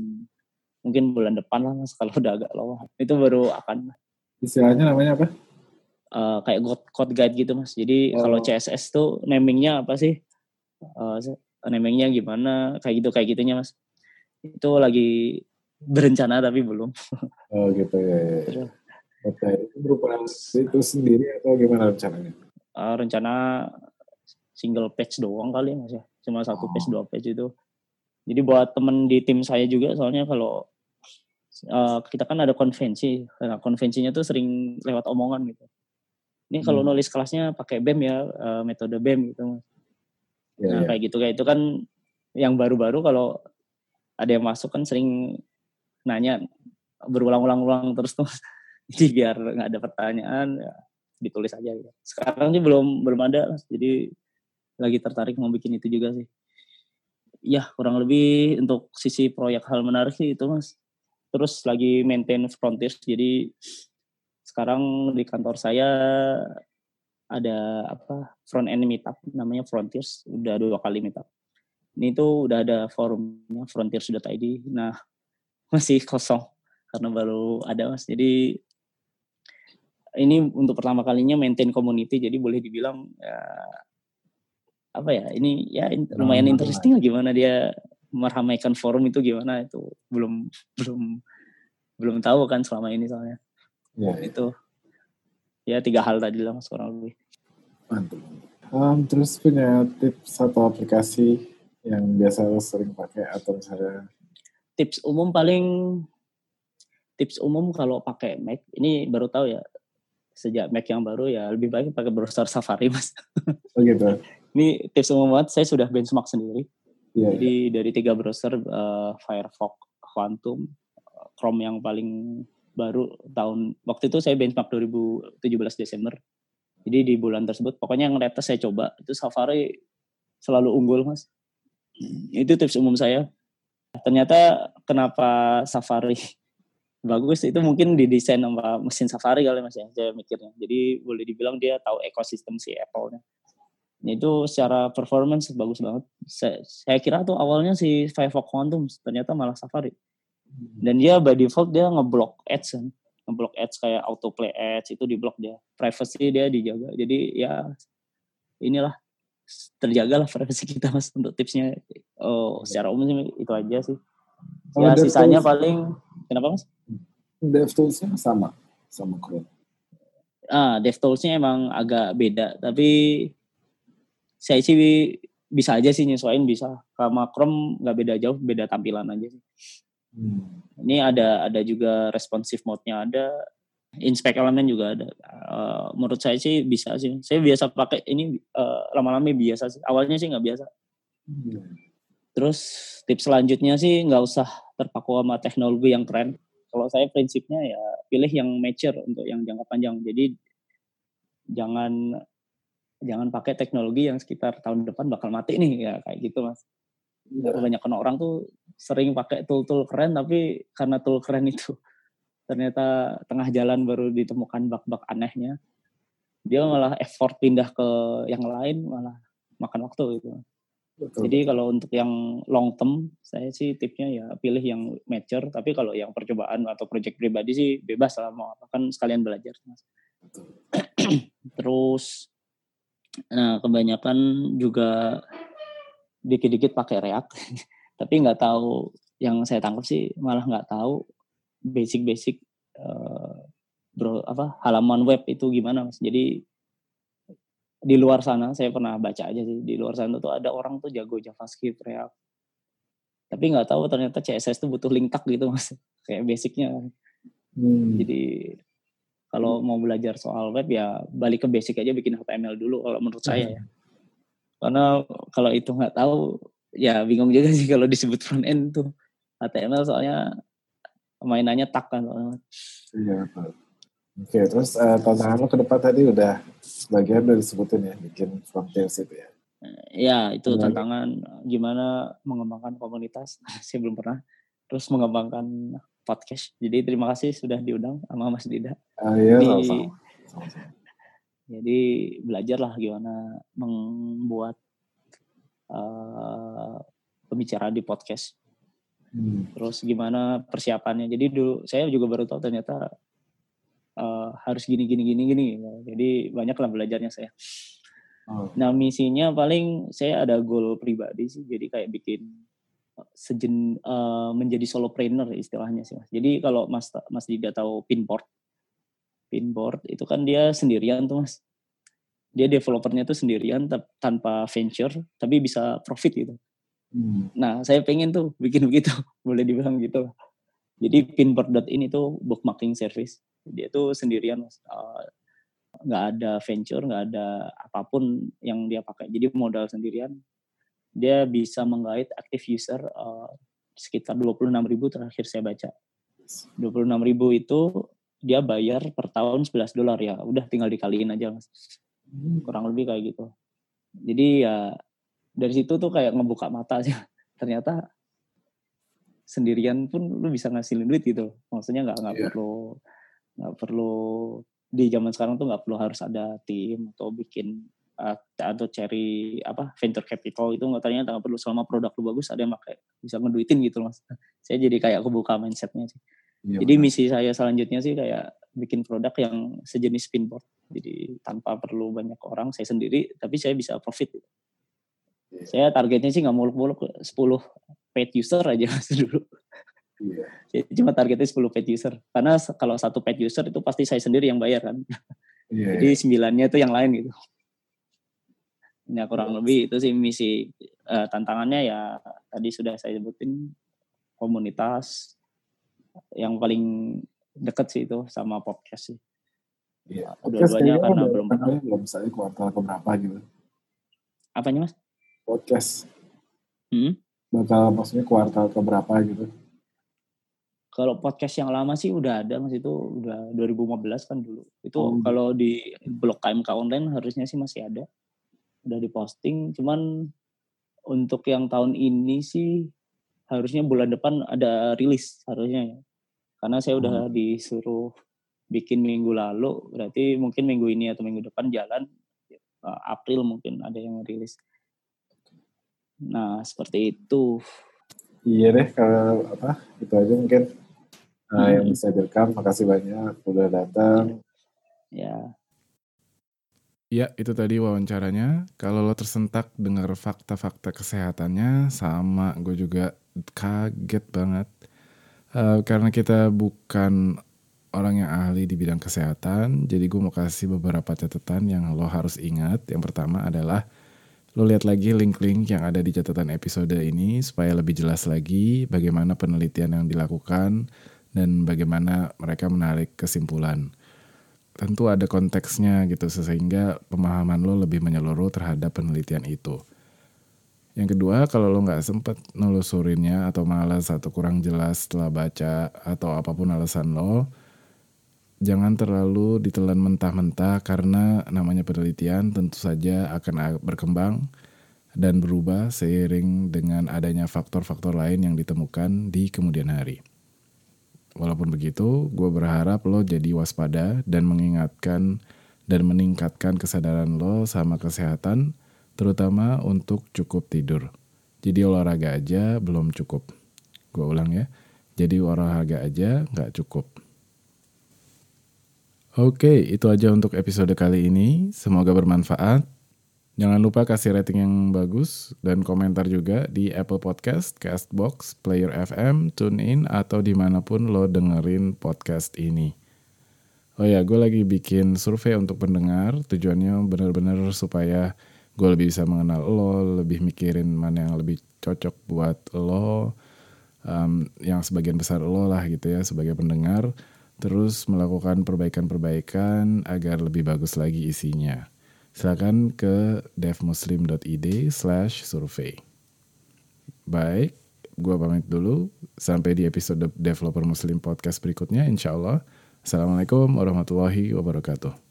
mungkin bulan depan lah mas kalau udah agak lama itu baru akan Istilahnya namanya apa? eh, kayak code, code guide gitu mas. Jadi Oh. kalau CSS tuh namingnya apa sih? Eh, se- namingnya gimana? Kayak gitu kayak gitunya mas. Itu lagi berencana tapi belum. Oh gitu ya. ya, Oke, itu berupa itu sendiri atau gimana rencananya? Eh, rencana single page doang kali ya mas ya. Cuma satu Oh. page dua page itu. Jadi buat temen di tim saya juga soalnya kalau eh, kita kan ada konvensi. Nah, konvensinya tuh sering lewat omongan gitu. Ini kalau Hmm. nulis kelasnya pakai BEM ya, eh, metode BEM gitu mas. Ya, Nah, ya. kayak gitu kayak itu kan yang baru-baru kalau ada yang masuk kan sering nanya berulang-ulang-ulang terus tuh. Jadi biar nggak ada pertanyaan ya ditulis aja gitu. Sekarang sih belum belum ada jadi lagi tertarik mau bikin itu juga sih. Ya kurang lebih untuk sisi proyek hal menarik sih itu mas. Terus lagi maintain frontiers jadi sekarang di kantor saya ada apa front end meetup namanya Frontiers udah dua kali meetup. Ini tuh udah ada forumnya frontiers.id. Nah masih kosong karena baru ada mas. Jadi ini untuk pertama kalinya maintain community. Jadi boleh dibilang ya, apa ya ini ya in- lumayan Ramai. interesting lah gimana dia meramaikan forum itu gimana itu belum belum belum tahu kan selama ini soalnya Ya, itu ya tiga hal tadi lah mas kurang lebih mantap. Um, terus punya tips atau aplikasi yang biasa lo sering pakai atau misalnya tips umum paling tips umum kalau pakai Mac ini baru tahu ya sejak Mac yang baru ya lebih baik pakai browser Safari mas. Oh gitu. Ini tips umum banget saya sudah benchmark sendiri. Iya, iya. jadi dari tiga browser eh, Firefox Quantum eh, Chrome yang paling baru tahun waktu itu saya benchmark 2017 Desember. Jadi di bulan tersebut pokoknya yang latest saya coba itu Safari selalu unggul mas. Itu tips umum saya. Ternyata kenapa Safari bagus itu mungkin didesain sama mesin Safari kali mas ya saya mikirnya. Jadi boleh dibilang dia tahu ekosistem si Apple-nya. Itu secara performance bagus banget. Saya, saya kira tuh awalnya si Firefox Quantum ternyata malah Safari. Dan dia by default dia ngeblok ads kan. Ngeblok ads kayak autoplay ads itu diblok dia. Privacy dia dijaga. Jadi ya inilah terjaga lah privacy kita mas untuk tipsnya. Oh secara umum sih itu aja sih. Ya sisanya paling kenapa mas DevTools-nya sama sama Chrome. ah DevTools-nya emang agak beda tapi saya sih bisa aja sih nyesuaiin bisa. Sama Chrome nggak beda jauh beda tampilan aja sih. Hmm. ini ada ada juga responsive mode-nya ada inspect elemen juga ada. Eh, menurut saya sih bisa sih. Saya biasa pakai ini eh, lama-lama biasa sih. Awalnya sih nggak biasa. Hmm. terus tips selanjutnya sih nggak usah terpaku sama teknologi yang keren kalau saya prinsipnya ya pilih yang mature untuk yang jangka panjang. Jadi jangan jangan pakai teknologi yang sekitar tahun depan bakal mati nih ya kayak gitu mas. Iya. kebanyakan orang tuh sering pakai tool-tool keren tapi karena tool keren itu ternyata tengah jalan baru ditemukan bug-bug anehnya dia malah effort pindah ke yang lain malah makan waktu gitu Betul. jadi kalau untuk yang long term saya sih tipsnya ya pilih yang mature tapi kalau yang percobaan atau project pribadi sih bebas lah mau apa kan sekalian belajar. Betul. terus nah kebanyakan juga dikit-dikit pakai React tapi nggak tahu yang saya tangkap sih malah nggak tahu basic-basic eh, bro apa halaman web itu gimana mas jadi di luar sana saya pernah baca aja sih di luar sana tuh ada orang tuh jago JavaScript React tapi nggak tahu ternyata CSS tuh butuh link tag gitu mas kayak basicnya Hmm. jadi kalau mau belajar soal web ya balik ke basic aja bikin HTML dulu kalau menurut saya ya. Karena kalau itu nggak tahu ya bingung juga sih kalau disebut front end tuh HTML soalnya mainannya tak kan soalnya. Iya betul. Oke, terus eh, tantangan lo ke depan tadi udah sebagian udah disebutin ya, bikin frontiers itu ya. Ya itu Lagi. tantangan gimana mengembangkan komunitas saya belum pernah. Terus mengembangkan podcast. Jadi terima kasih sudah diundang sama Mas Dida. Ah, iya, Di- sama-sama. Sama-sama. Jadi belajarlah gimana membuat eh, pembicaraan di podcast. Hmm. Terus gimana persiapannya. Jadi dulu saya juga baru tahu ternyata eh, harus gini gini gini gini. Jadi banyak lah belajarnya saya. Oh, Nah misinya paling saya ada goal pribadi sih. Jadi kayak bikin sejen eh, menjadi solopreneur istilahnya sih mas. Jadi kalau mas mas Dida tahu pinboard, pinboard itu kan dia sendirian tuh mas. Dia developernya tuh sendirian tanpa venture, tapi bisa profit gitu. hmm. Nah saya pengen tuh bikin begitu, boleh dibilang gitu. Jadi pinboard.in itu bookmarking service. Dia tuh sendirian. Eh, nggak ada venture, nggak ada apa pun yang dia pakai. Jadi modal sendirian. Dia bisa menggait active user eh, sekitar 26.000 ribu terakhir saya baca. 26.000 ribu itu dia bayar per tahun 11 dolar ya. Udah tinggal dikaliin aja mas. Hmm. Kurang lebih kayak gitu. Jadi ya dari situ tuh kayak ngebuka mata sih. Ternyata sendirian pun lu bisa ngasilin duit gitu. Maksudnya nggak nggak Iya. perlu nggak perlu di zaman sekarang tuh nggak perlu harus ada tim atau bikin uh, atau cari apa venture capital itu nggak ternyata nggak perlu selama produk lu bagus ada yang pakai bisa ngeduitin gitu mas. Saya jadi kayak kebuka mindsetnya sih. Iya, Jadi benar. misi saya selanjutnya sih kayak bikin produk yang sejenis pinboard. Jadi tanpa perlu banyak orang, saya sendiri, tapi saya bisa profit. gitu. Saya targetnya sih nggak muluk-muluk 10 paid user aja mas dulu. Jadi Cuma targetnya 10 paid user. Karena kalau satu paid user itu pasti saya sendiri yang bayar kan. Iya. Jadi sembilannya itu yang lain gitu. Ya kurang lebih itu sih misi eh, tantangannya ya tadi sudah saya sebutin komunitas yang paling deket sih itu sama podcast sih. Iya. Dua-duanya kayaknya karena belum katanya belum misalnya kuartal keberapa gitu. Apanya mas? Podcast Hmm? bakal maksudnya kuartal keberapa gitu. Kalau podcast yang lama sih udah ada mas itu udah 2015 kan dulu. Itu Oh. kalau di blog KMK online harusnya sih masih ada. Udah diposting. Cuman untuk yang tahun ini sih harusnya bulan depan ada rilis harusnya ya. Karena saya udah disuruh bikin minggu lalu, berarti mungkin minggu ini atau minggu depan jalan eh, April mungkin ada yang rilis. Nah, seperti itu. Iya deh kalau apa itu aja mungkin uh, yang Hmm. bisa direkam. Makasih banyak udah datang. Ya, Ya, itu tadi wawancaranya. Kalau lo tersentak dengar fakta-fakta kesehatannya, sama gue juga kaget banget. Eh, karena kita bukan orang yang ahli di bidang kesehatan, jadi gue mau kasih beberapa catatan yang lo harus ingat. Yang pertama adalah lo lihat lagi link-link yang ada di catatan episode ini supaya lebih jelas lagi bagaimana penelitian yang dilakukan dan bagaimana mereka menarik kesimpulan tentu ada konteksnya gitu sehingga pemahaman lo lebih menyeluruh terhadap penelitian itu. Yang kedua, kalau lo nggak sempet nelusurinnya atau malas atau kurang jelas setelah baca atau apa pun alasan lo, jangan terlalu ditelan mentah-mentah karena namanya penelitian tentu saja akan berkembang dan berubah seiring dengan adanya faktor-faktor lain yang ditemukan di kemudian hari. Walaupun begitu, gue berharap lo jadi waspada dan mengingatkan dan meningkatkan kesadaran lo sama kesehatan, terutama untuk cukup tidur. Jadi olahraga aja belum cukup. Gue ulang ya, jadi olahraga aja nggak cukup. Oke, itu aja untuk episode kali ini. Semoga bermanfaat. Jangan lupa kasih rating yang bagus dan komentar juga di Apple Podcast, Castbox, Player FM, TuneIn, atau di mana pun lo dengerin podcast ini. Oh ya, gue lagi bikin survei untuk pendengar. Tujuannya benar-benar supaya gue lebih bisa mengenal lo, lebih mikirin mana yang lebih cocok buat lo, um, yang sebagian besar lo lah gitu ya sebagai pendengar. Terus melakukan perbaikan-perbaikan agar lebih bagus lagi isinya silakan ke devmuslim.id slash survei. Baik, gua pamit dulu. Sampai di episode Developer Muslim Podcast berikutnya, insya Allah. Assalamualaikum warahmatullahi wabarakatuh.